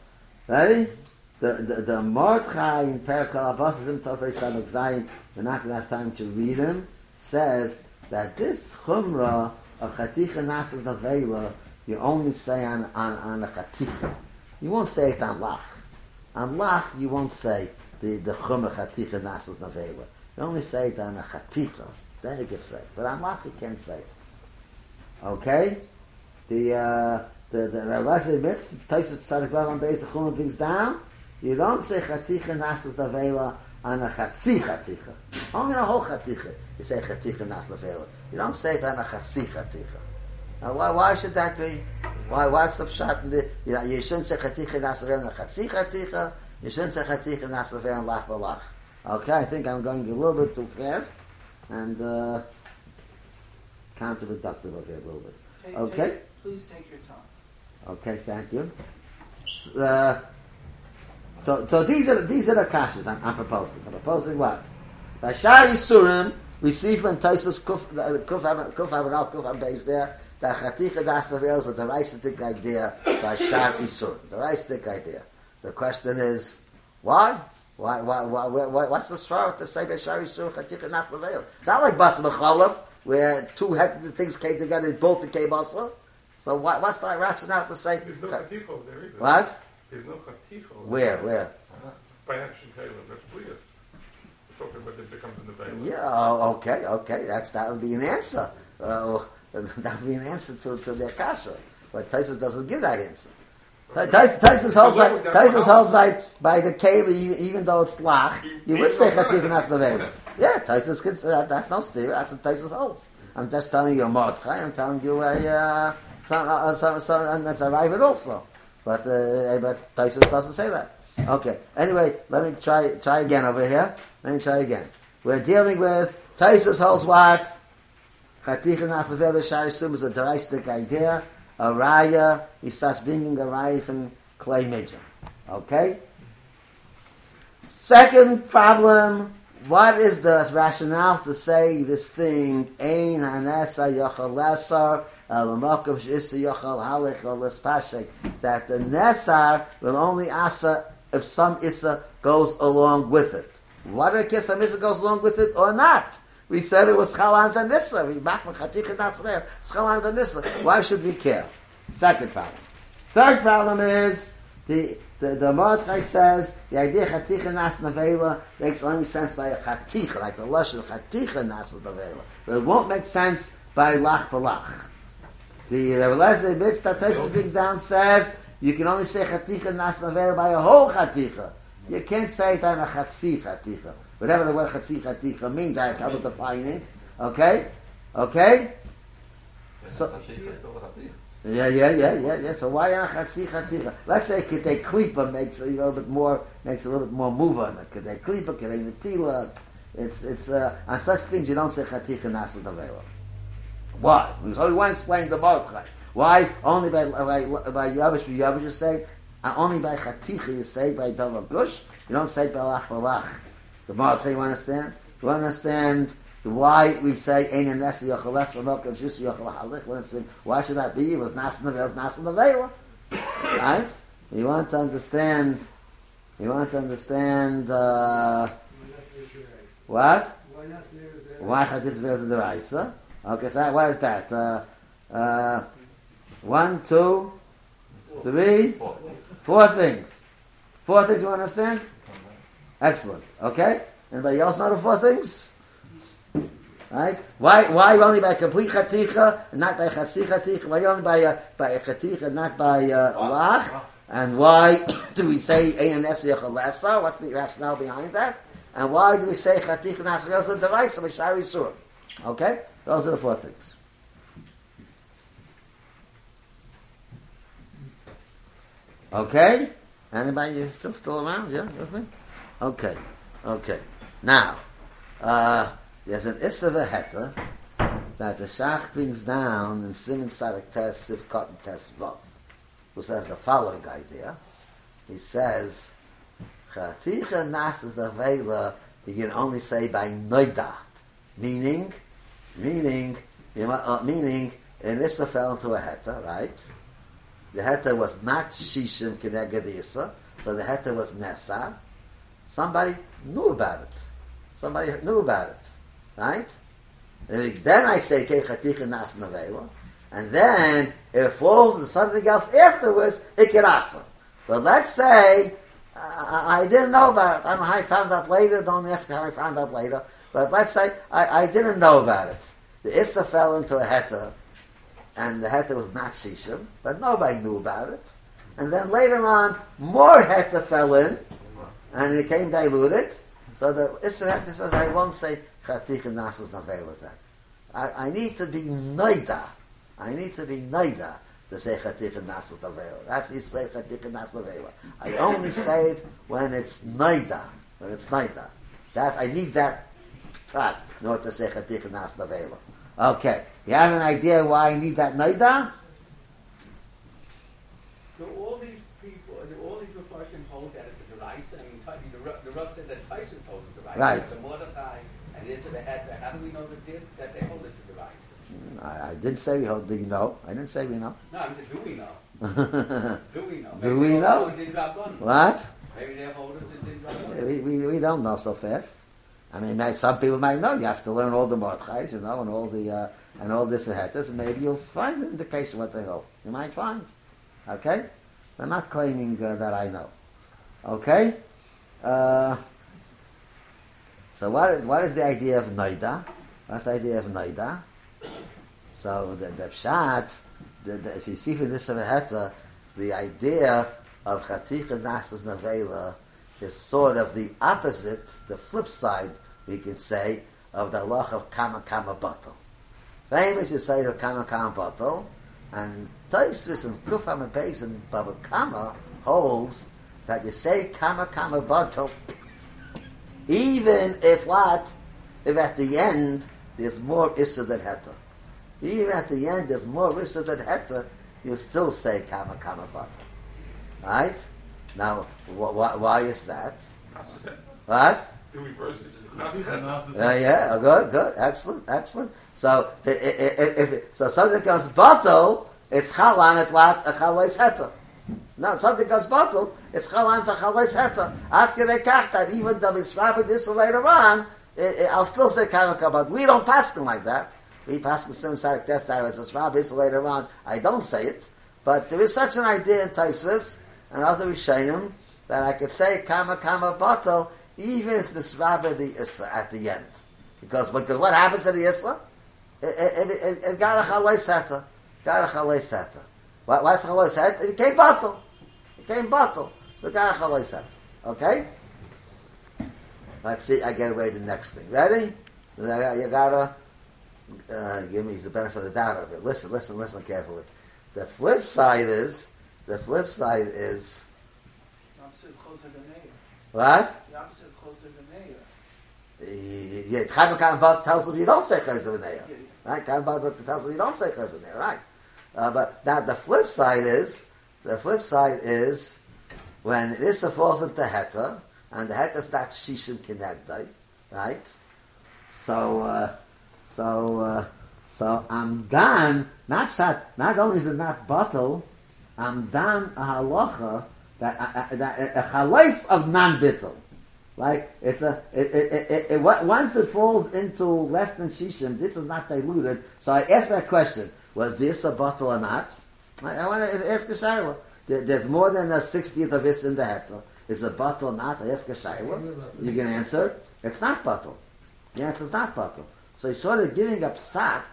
Speaker 1: Ready? The the, the Mordechai in Perikal Abbas is in Tofei Samak Zayin. We're not going to have time to read him. Says that this chumrah of chaticha naaseh nevaila you only say on on on a chaticha. You won't say it on lach. On lach you won't say the the chumrah chaticha naaseh nevaila. You only say it on a chaticha. Then you can say it. But on lach you can't say it. Okay? The uh, the the Rabbi admits Taisut Tzadik Rav on Beis Chulin brings down. You don't say chaticha naaseh nevaila on a chatzi chaticha. Only on a whole chaticha you say chaticha naaseh nevaila. You don't say it on a chatzi chaticha. Now why why should that be? Why what's the shot in the you know you shouldn't say chaticha naaseh nevaila on a chatzi chaticha. You shouldn't say chaticha naaseh nevaila on lach balach. Okay, I think I'm going a little bit too fast and uh, counterproductive of it a little bit.
Speaker 3: Take-
Speaker 1: Okay.
Speaker 3: take- Please take your time.
Speaker 1: Okay, thank you. Uh, so, so these are these are the kashas I'm, I'm proposing. I'm proposing what? Bashari Surim, we see from Taisus Kuf uh, Kuf Kuf Abenal Kuf Abeis there that Chaticha Das Avel is the Reistik idea by Shar Isur, the Reistik idea. The question is, why? Why, why, why, why, what's the svara to say by Shar Isur Chaticha Das Avel? It's not like Bas Chalav, where two things came together, both became also. So why, what's the rationale to say?
Speaker 4: There's no over there either.
Speaker 1: What?
Speaker 4: There's no over
Speaker 1: Where?
Speaker 4: there.
Speaker 1: Where?
Speaker 4: By action Caleb, that's Blias. Talking about it becomes in the veil.
Speaker 1: Yeah. Oh, okay. Okay. That's that would be an answer. Uh, that would be an answer to, to their kasha. But Tosfos doesn't give that answer. Tosfos, holds by Tosfos holds by by the keli, even, though it's lach. You would say chatzik and aslavei. Yeah, Tosfos that, that's no steer. That's what Tosfos holds. I'm just telling you a mordechai. I'm telling you a uh, uh, some, and that's a rival also. But uh, but Tosfos doesn't say that. Okay. Anyway, let me try try again over here. Let me try again. We're dealing with Tosfos holds what? Chaticha Nasavel B'Shari Sum is a drastic idea. A raya, he starts bringing a raya from clay midjan. Okay? Second problem, what is the rationale to say this thing, Ein Hanesa Yochel Uh, Lespashek, that the Nesar will only asa if some Issa goes along with it. What if some Issa goes along with it or not? We said it was Chalant and Nissa. We machma chatikha natzler. It's Chalant and Nissa. Why should we care? Second problem. Third problem is the the, the Mordechai says the idea chatikha nas nevela makes only sense by a chatikha, like the lashon chatikha nas nevela, but it won't make sense by lach balach. The Rebbe Lezer admits that Tosfos brings down says you can only say chatikha nas nevela by a whole chatikha. You can't say it on a chatzi chatikha. Whatever the word chatzi chatikha means, I have trouble defining. Okay, okay. So-
Speaker 5: Chaticha is still a chaticha.
Speaker 1: Yeah, yeah, yeah, yeah, yeah. So why on a chatzi chaticha? Let's say kitei klipa makes a little bit more, makes a little bit more move on it. Kitei klipa, kitei netila. It's it's uh, on such things you don't say chaticha naaseh nevaila. Why? So we want to explain the Mordechai. Why only by by by Yavish Yavish you say uh, only by chaticha you say by davar gush. You don't say by lach balach. The Mordechai you understand? You understand Why we say Ein Nesi Yochel Lesa Mokim Shus Yochel Halik? Why should that be? It was Nas Nevela, it's Nas Nevela, right? You want to understand. You want to understand uh, what?
Speaker 9: Why it was there?
Speaker 1: Why Chatzitz Ve'ez the Raisa? Okay, so what is that? Uh, uh, one, two, three, four things. Four things you understand? Excellent. Okay? Anybody else know the four things? Right? Why, why only by complete chaticha and not by chatzi chaticha? Why only by, uh, by a chaticha not by uh, lach? And why do we say ein esiyach alesa? What's the rationale behind that? And why do we say chaticha nasrios and device of shari surah? Okay? Those are the four things. Okay? Anybody is still still around? Yeah, with me? Okay. Okay. Now, uh, there's an Issa Veheta that the Shach brings down in Simon Sadik Test, Siv Cotton Test Vav, who says the following idea. He says, Chaticha Nas is the Vela, you can only say by Noida, meaning, meaning, uh, meaning, an Issa fell into a Heta, right? The Heta was not Shishim Keneged Issa, so the Heta was Nessa. Somebody knew about it. Somebody knew about it, right? And then I say Kei Chatika Nas Navela, and then it falls into something else afterwards, can. But let's say I I didn't know about it. I don't know how I found out later. Don't ask me how I found out later. But let's say I, I didn't know about it. The Issa fell into a heta, and the heta was not shishim, but nobody knew about it. And then later on, more heta fell in, and it came diluted. So the Issa heta says, I won't say chatik and nasas navela then. I, I need to be noida. I need to be noida to say chatik and nasas navela. That's say chatik and nasas navela. I only say it when it's noida, when it's noida. That I need that prat in order to say chatik and navela. Okay, you have an idea why I need that noida?
Speaker 7: Do all these people, all these Mepharshim hold that it's a device? I mean, the the Rav said that Tosfos holds a device.
Speaker 1: Right.
Speaker 7: The Mordechai and this and the head. How do we know that, they- that they hold it's a device?
Speaker 1: Mm, I, I didn't say we hold. Do you know? I didn't say we know.
Speaker 7: No, I mean, do we know? Do we know?
Speaker 1: Do
Speaker 7: Maybe
Speaker 1: we know?
Speaker 7: hold it in Rabban.
Speaker 1: what?
Speaker 7: Maybe they're holders it Rabban.
Speaker 1: We, we, we don't know so fast. I mean, some people might know. You have to learn all the Mordechais, you know, and all the uh, and all this hetas, and maybe you'll find an indication what they hold. You might find. Okay, I'm not claiming uh, that I know. Okay. Uh, so what is what is the idea of noida? What's the idea of noida? So the, the pshat, the, the, if you see from this heta, the idea of chatika nasas navela is sort of the opposite, the flip side, we can say, of the halach of kama kama batal. Famous say of kama kama batal, and Taisvis and Kufam and Beis and Baba Kama holds that you say kama kama batal, even if what, if at the end there's more issa than heta. Even at the end there's more issa than heta, you still say kama kama batal. Right? Now, wh- wh- why is that? What?
Speaker 4: The reverse is
Speaker 1: Uh, yeah, oh, good, good, excellent, excellent. So, if, if, so something goes bottle, it's chalan at what a chalais heta. No, something goes bottle, it's chalan to chalais heta. After they kach that, even though it's rabbi this later on, i i I'll still say kamaka, but we don't pass them like that. We pass them sim sadik test as it's rabbi this later on. I don't say it, but there is such an idea in Taisvis and other Rishonim that I could say kama kama bottle even if the rabbi the at the end, because because what happens to the issa? It, got a chalei seta, got a chalei seta. What, what's chalei seta? It became bottle, it became bottle, so got a chalei seta. Okay. Let's see. I get away the next thing. Ready? You gotta uh, give me the benefit of the doubt of it. Listen, listen, listen carefully. The flip side is the flip side is
Speaker 3: The opposite of Choser Ganeya.
Speaker 1: What?
Speaker 3: The opposite of Choser Ganeya.
Speaker 1: Yeah, Chaim tells them you don't say Chayzer V'neya.
Speaker 3: Yeah,
Speaker 1: Right? Kambot tells them you don't say Chayzer V'neya. Right? Uh, but now the flip side is the flip side is when Issa falls into Heta and the Heta starts Shishim Kinegdai, right? so, uh, so, uh, so I'm done. Not. Not only is it not bottle, I'm done a halacha that uh, uh, that a chalais of non bittel. Like it's a it, it, it, it, once it falls into less than shishim, this is not diluted. So I ask that question: Was this a bottle or not? I, I want to ask a shayla. There, there's more than a sixtieth of this in the heter. Is a bottle or not? I ask a shayla. You can answer. It's not bottle. The answer is not bottle. So he's sort of giving up sack,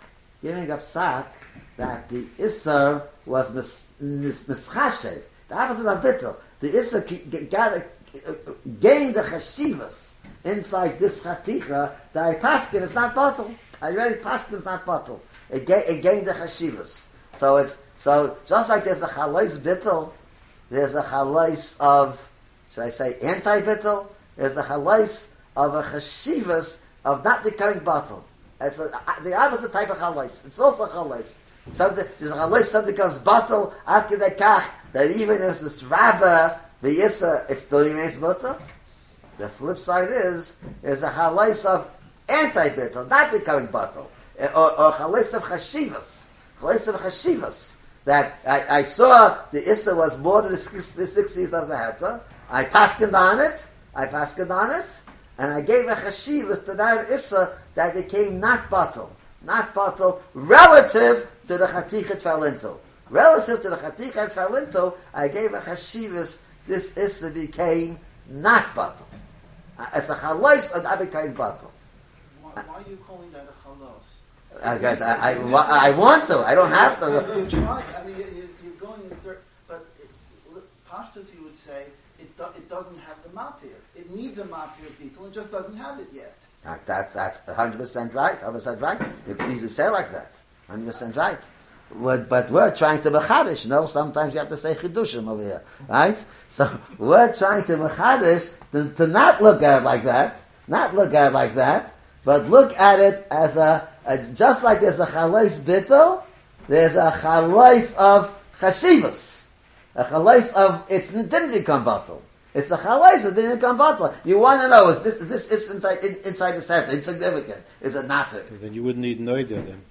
Speaker 1: giving up sack that the isser was mis mischashev. The opposite of bittel. The isser got a uh, gain the chashivas inside this chaticha that I paskin it's not bottle. I already paskin it's not bottle. It, ga- it gained the chashivas. So it's so just like there's a chalais bittel, there's a chalais of should I say anti bittel? There's a chalais of a chashivas of not becoming bottle. It's a, uh, the opposite type of chalais. It's also chalais. Something there's a chalais something becomes bottle after the kach that even if it's rabba the Yissa, it still remains mutter. The flip side is, there's a halais of anti-bittel, not becoming bittel, eh, or, or halais of chashivas. Halais of chashivas. That I, I saw the Issa was more than the 60th of the Heta. I passed on it. I passed on it. And I gave a chashivas to that Issa that became not bottle. Not bottle relative to the chatikh it fell into. Relative to the chatikh and fell into, I gave a chashivas this Issa became not bottle. Uh, it's a chalos and I became bottle.
Speaker 3: Why, why are you calling that a chalos?
Speaker 1: I, got, I, I, I, want to. I don't have to.
Speaker 3: You're trying. I mean, you, you're going in third. But it, Pashtas, he would say, it, do, it doesn't have the matir. It needs a matir beetle. It just doesn't have it yet.
Speaker 1: Uh, that, that's 100% right. 100% right. You can easily say like that. 100% right. But, but we're trying to mechadish. Know, sometimes you have to say chidushim over here, right? So we're trying to mechadish to, to not look at it like that, not look at it like that, but look at it as a, a just like there's a chalais bittel, there's a chalais of chashivas, a chalais of it didn't become bottle. It's a chalais it didn't become bottle. You want to know is this is this is inside, inside the set insignificant? Is it nothing?
Speaker 2: Then you wouldn't need noida then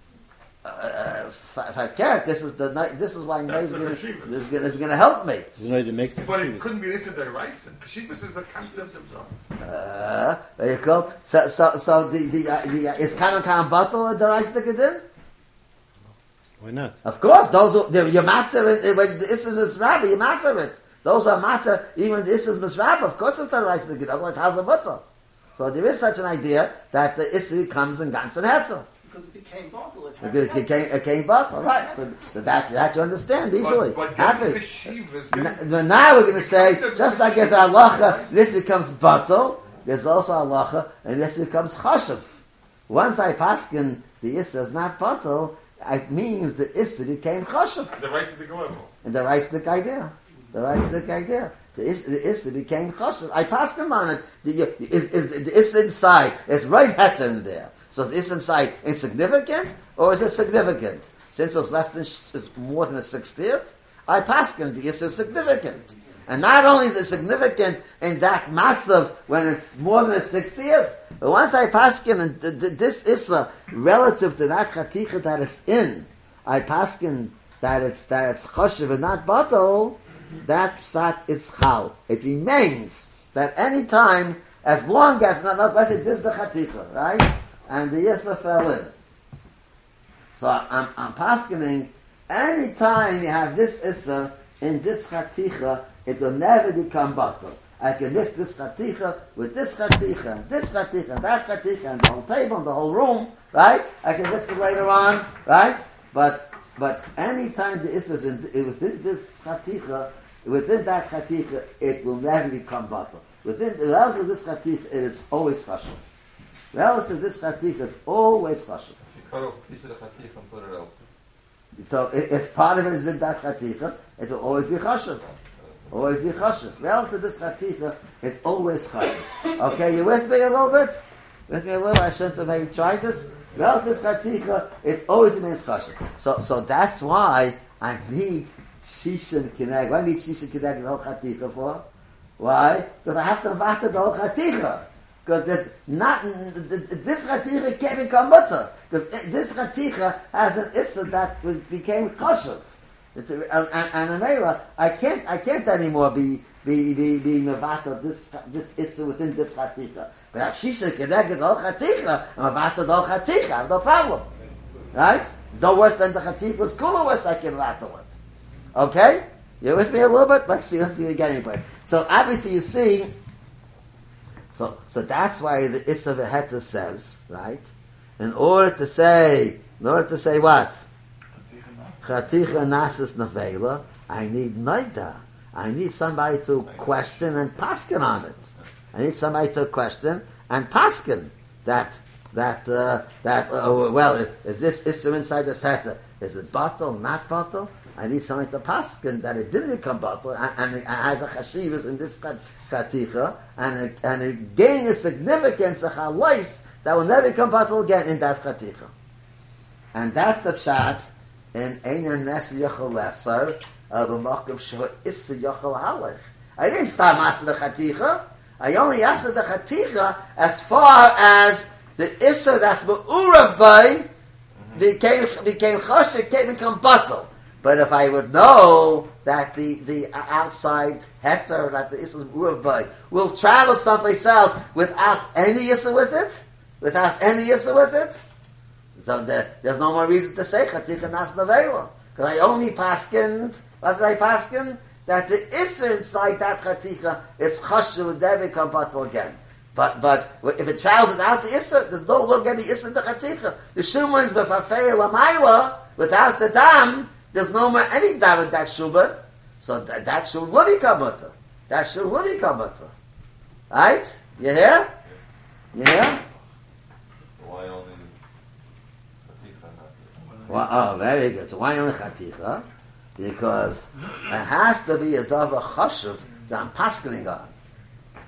Speaker 1: uh, fakert, this is the this is why is going to this is going to help me.
Speaker 2: You know, it makes
Speaker 4: but it couldn't be listed by rice. Kashivas is a concept of
Speaker 1: uh, there you go. So so so the the, uh, the uh, is kanon kan bottle the rice the kedin.
Speaker 2: Why not?
Speaker 1: Of course, those are, you matter it when this is rabbi, you matter it. Those are matter even this is misrab. Of course, it's the rice the kedin. Otherwise, how's the butter? So there is such an idea that the isri comes in ganz and heter
Speaker 3: because it became bottle. It,
Speaker 1: it, became, it came bottle, right? So, so that you have to understand easily.
Speaker 4: But, but
Speaker 1: Happy. Now, now we're going to say, just like there's halacha, this becomes bottle. There's also halacha, and this becomes chashav. Once I paskin, the issa is not bottle. It means the issa became chashav.
Speaker 4: The rice is the level.
Speaker 1: And the rice the idea. The rice the idea. The issa, the issa became chashav. I paskin on it. The, is, is, the issa inside. There's right heter in there. So is this inside insignificant or is it significant? Since it's less than is more than a sixtieth, I paskin the is significant. And not only is it significant in that matzav when it's more than a sixtieth, but once I paskin and th- th- this issa relative to that chaticha that it's in, I paskin that it's that it's choshev and not bottle, that psat is chal. It remains that any time, as long as not, let's say this is the chaticha, right? And the Yisra fell in. So I'm, I'm paskening, any time you have this Issa in this Chaticha, it will never become bottle. I can mix this Chaticha with this Chaticha, this Chaticha, that Chaticha, and the whole table, and the whole room, right? I can mix it later on, right? But but any time the Issa is in, within this Chaticha, within that Chaticha, it will never become bottle. Within the level of this Chaticha, it is always Chashav. Relative to this chatik is always chashuv.
Speaker 5: You cut off a piece of the chatik and put it else.
Speaker 1: So if, part of it is in that chatika, it will always be chashuv. Always be chashuv. Relative to this chatika, it's always chashuv. Okay, you with me a little bit? With me a little? I shouldn't have maybe tried this. Relative to this chatika, it's always means chashuv. So, so that's why I need shisha kineg. Why I need shisha kineg the whole chatika for? Why? Because I have to vata the whole chatika. Because not this chaticha can't become mutter because this chaticha has an issa that was became a- And, and, and I can't I can't anymore be be be be mevato this this issa within this chaticha. But she said kedeged all chaticha, I'm mevato all chaticha. I have no problem, right? It's no worse than the chaticha was cooler worse. I can rattle it. Okay, you with me a little bit? Let's see. Let's see if we get anywhere. So obviously, you see. So, so that's why the Issa Veheta says, right? In order to say, in order to say what? Chaticha Nasis Nevela, I need Naida. I need somebody to question and paskin on it. I need somebody to question and paskin that that uh, that uh, well is this issue inside the seta is it bottle not bottle I need somebody to paskin that it didn't become bottle and, and it has a chashivas in this chat- chaticha and it, and it gain a significance a chalais that will never become bottle again in that chaticha and that's the pshat in Einan Nes Yochel Lesser of a Mokum Shua Issa Yochel Halach. I didn't start Masa Chaticha. I only asked the Chaticha as far as the Issa that's Be'urav by became, became Choshek, came become bottle. But if I would know that the, the outside heter, that the Issa by, will travel someplace else without any Issa with it, without any Issa with it, so there, there's no more reason to say Chatika Nas Nevela. Because I only paskined, what did I paskin? That the Isser inside that Chatika is Chashu Devi Kampatel again. But but if it travels without the Isser, there's no longer any Isser in the Chatika. The Shumans Befafei Lamaila, without the Dam, there's no more any in that Shuman. So that, that Shuman will become Mutter. That Shuman will become Mutter. Right? You hear? You hear?
Speaker 5: Why only Chaticha not?
Speaker 1: Well, oh, very good. So why only chaticha? Because it has to be a davar chashuv that I'm paskening on.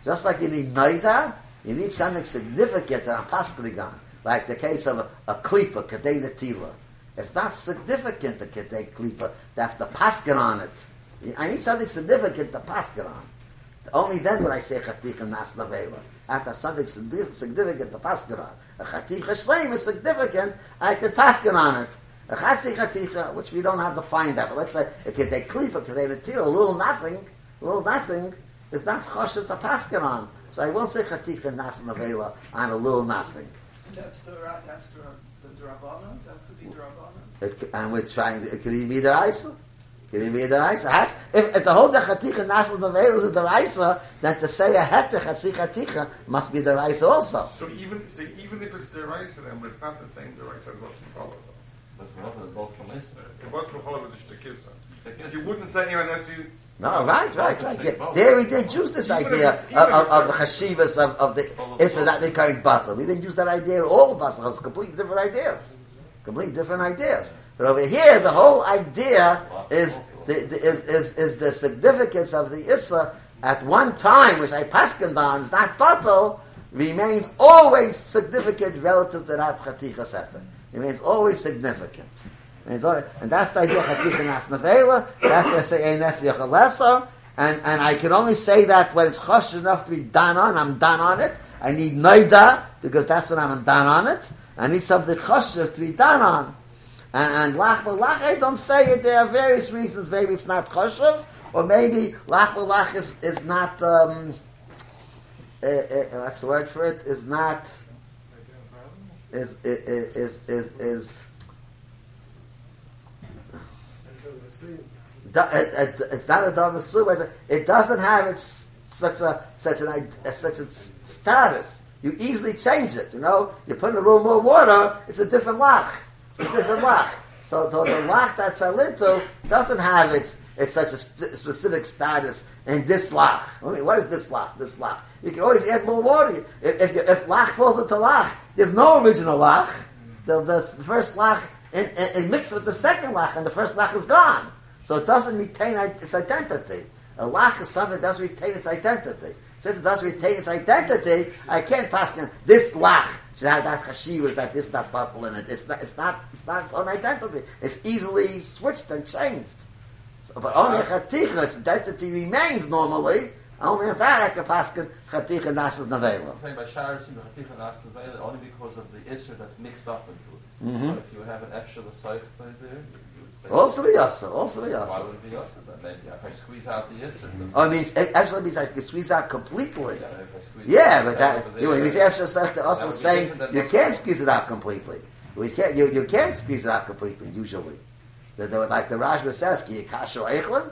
Speaker 1: Just like you need naida, you need something significant that I'm paskening on. Like the case of a, a klipa, kadei netila. It's not significant to kadei klipa to have to pasken on it. I need something significant to pasken on. Only then would I say chaticha nas navela. I have to have something significant to pasken on. A chaticha shleim is significant, I can pasken on it. A chatzi chaticha, which we don't have to find out, but let's say a kedei klipa, kedei netila, a little nothing, a little nothing, is not choshev to pasken on. So I won't say chaticha nas navela on a little nothing.
Speaker 3: That's the that's the the. That could be drabana.
Speaker 1: It, and we're trying. To, it could even be the Raisa. Could even be the Raisa. Has- If, if the whole the chaticha nasal nevel is the Raisa, then to say a hete chatzi chaticha must be the Raisa also.
Speaker 4: So even, so even if it's deraisa, then but it's not the same deraisa as what's Mechala.
Speaker 5: But we're not at both from Issa.
Speaker 4: What's Mechala was a shtekissa.
Speaker 5: Shtekissa.
Speaker 4: You wouldn't say here unless you,
Speaker 1: No, right, right, right. There, there we didn't use this idea of, of, of the
Speaker 4: it's-
Speaker 1: of, of the Issa that becoming. We didn't use that idea at all of us. It was completely different ideas. Completely different ideas. But over here, the whole idea is the, the, is, is, is the significance of the Issa at one time, which I paskened on, is not bottle, remains always significant relative to that chaticha sefer. Remains always significant. And that's the idea of chaticha nas nevela. That's why I say eines yachalesa. And, and I can only say that when it's chosh enough to be done on, I'm done on it. I need noida, because that's when I'm done on it. I need something choshev to be done on. And, and lach lach, I don't say it. There are various reasons. Maybe it's not choshev, or maybe lach lach is, is not, um, uh, uh, what's the word for it? Is not, is, is, is, is, is Do- it- it- it's not a suba. It doesn't have its such a such an such a status. You easily change it. You know, you put in a little more water, it's a different lach. It's a different lach. So the, the lach that fell into doesn't have its it's such a st- specific status in this lach. I mean, what is this lach? This lach. You can always add more water. If if, you, if lach falls into lach, there's no original lach. The, the, first lach it, mixes with the second lach, and the first lach is gone. So it doesn't retain its identity. A lach is something that doesn't retain its identity. Since it doesn't retain its identity, I can't pass on this lach should have that chashivas, that this, that bottle in it. It's not, it's not, it's not its own identity. It's easily switched and changed. So, but only a chaticha, its identity remains normally, Only on that I can paskin chaticha nasas nevela.
Speaker 5: I'm saying by Shara Sim Haticha Nas Mevela only because of the Isser that's mixed up into it.
Speaker 1: Mhm.
Speaker 5: But if you have an Efshel Asaych there, you you would.
Speaker 1: Also the yasa, also the
Speaker 5: Why
Speaker 1: yasa.
Speaker 5: would it be Yosef then? Maybe if I squeeze out the Isser. doesn't-
Speaker 1: Oh, it means actually means I can squeeze out completely.
Speaker 5: Yeah, if I squeeze
Speaker 1: Yeah,
Speaker 5: it
Speaker 1: but that
Speaker 5: over
Speaker 1: you know,
Speaker 5: there,
Speaker 1: he's after Sechta
Speaker 5: That
Speaker 1: also
Speaker 5: would
Speaker 1: saying you can't squeeze it out completely. We can't you, you can't squeeze it out completely usually. That they would like the Rajma says, "Can you kasher eichlin?"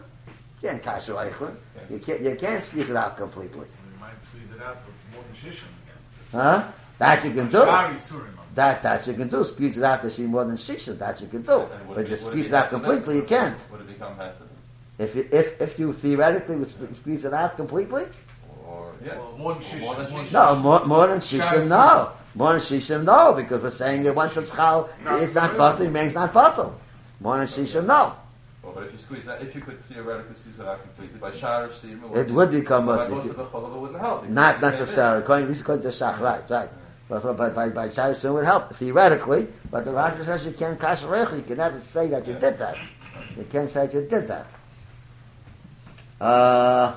Speaker 1: You can't kasher eichlin. You can't you can't squeeze it out completely.
Speaker 6: You might squeeze it out so it's more than shishim against.
Speaker 1: Huh? That you can do.
Speaker 6: Shari surim. I'm
Speaker 1: That that you can do. Squeeze it out to see more than shisha. That you can do. But
Speaker 5: it-
Speaker 1: just
Speaker 5: would
Speaker 1: squeeze it out
Speaker 5: that?
Speaker 1: completely, you can't.
Speaker 5: Would it become half of it?
Speaker 1: If you, if if you theoretically would sp- squeeze it out completely,
Speaker 5: Or, yeah.
Speaker 6: Well, more than
Speaker 5: Or
Speaker 6: shishim.
Speaker 5: more than
Speaker 6: more
Speaker 5: shishim.
Speaker 1: no more more than
Speaker 6: Shari
Speaker 1: shishim. No more than shishim. No, because we're saying that once it's chal, it's not butter. It remains not butter. More than shishim. No.
Speaker 5: Well, but if you squeeze that, if you could theoretically squeeze it out completely by Shara Sim,
Speaker 1: It would become
Speaker 5: But
Speaker 1: butter.
Speaker 5: most of the cholava wouldn't help.
Speaker 1: Not necessarily. According, at least according to Shach, right, right. So, by by Shari soon would help theoretically. But the Rashi says you can't kasher eichlin. You can never say that you did that. You can't say that you did that. Uh,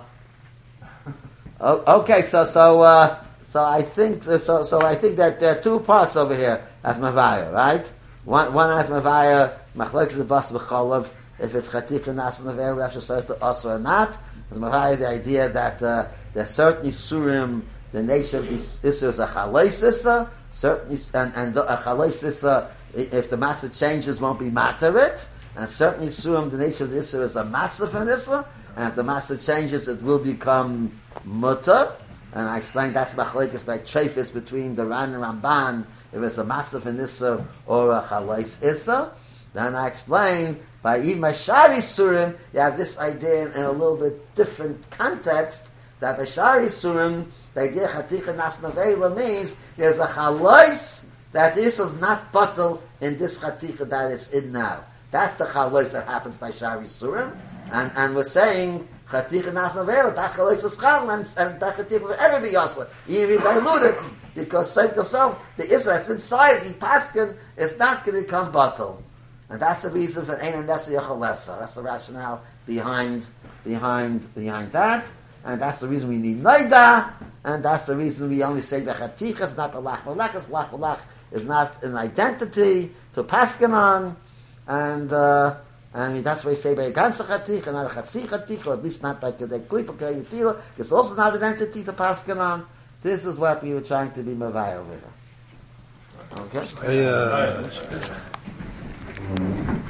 Speaker 1: okay, so so uh, so I think so so I think that there are two parts over here as mavaya, right? One one as mavaya machlokes the bas b'cholav if it's chatika nas navel after certain also or not. As mavaya the idea that uh, there are certain isurim the nature of this issur is a chalais issa, certainly and and the, a chalais issa if the matzah changes won't be matter it. And certainly surim, the nature of the Isser is a matzah for an and if the matzah changes, it will become mutter. And I explained that's machlekes by trefis between the Ran and Ramban, if it's a matzah for or a chalais Isser. Then I explained by even by Shari Surim, you have this idea in a little bit different context, that by Shari Surim, the idea Chatika Nas Navela means there's a chalais that this is not bottle in this chatika that it's in now. That's the chalois that happens by Shari Surim. And, and we're saying chatika nasavel, that chalois is chal, and, that chatika will ever be yasla. Even if dilute it, because save yourself, the Isra that's inside, the paskin, is not going to become bottle. And that's the reason for Ein Nesa. That's the rationale behind, behind, behind that. And that's the reason we need Naida. And that's the reason we only say the Chatika is not the Lach Malach. Lach Malach is not an identity to paskin on. And, uh, and that's why we say by a ganze Chatika, not a Chatzi Chatika, or at least not like the Klip or Kayutila. It's also not an entity to paskin on. This is what we were trying to be Mavai over here. Okay?
Speaker 2: I, uh,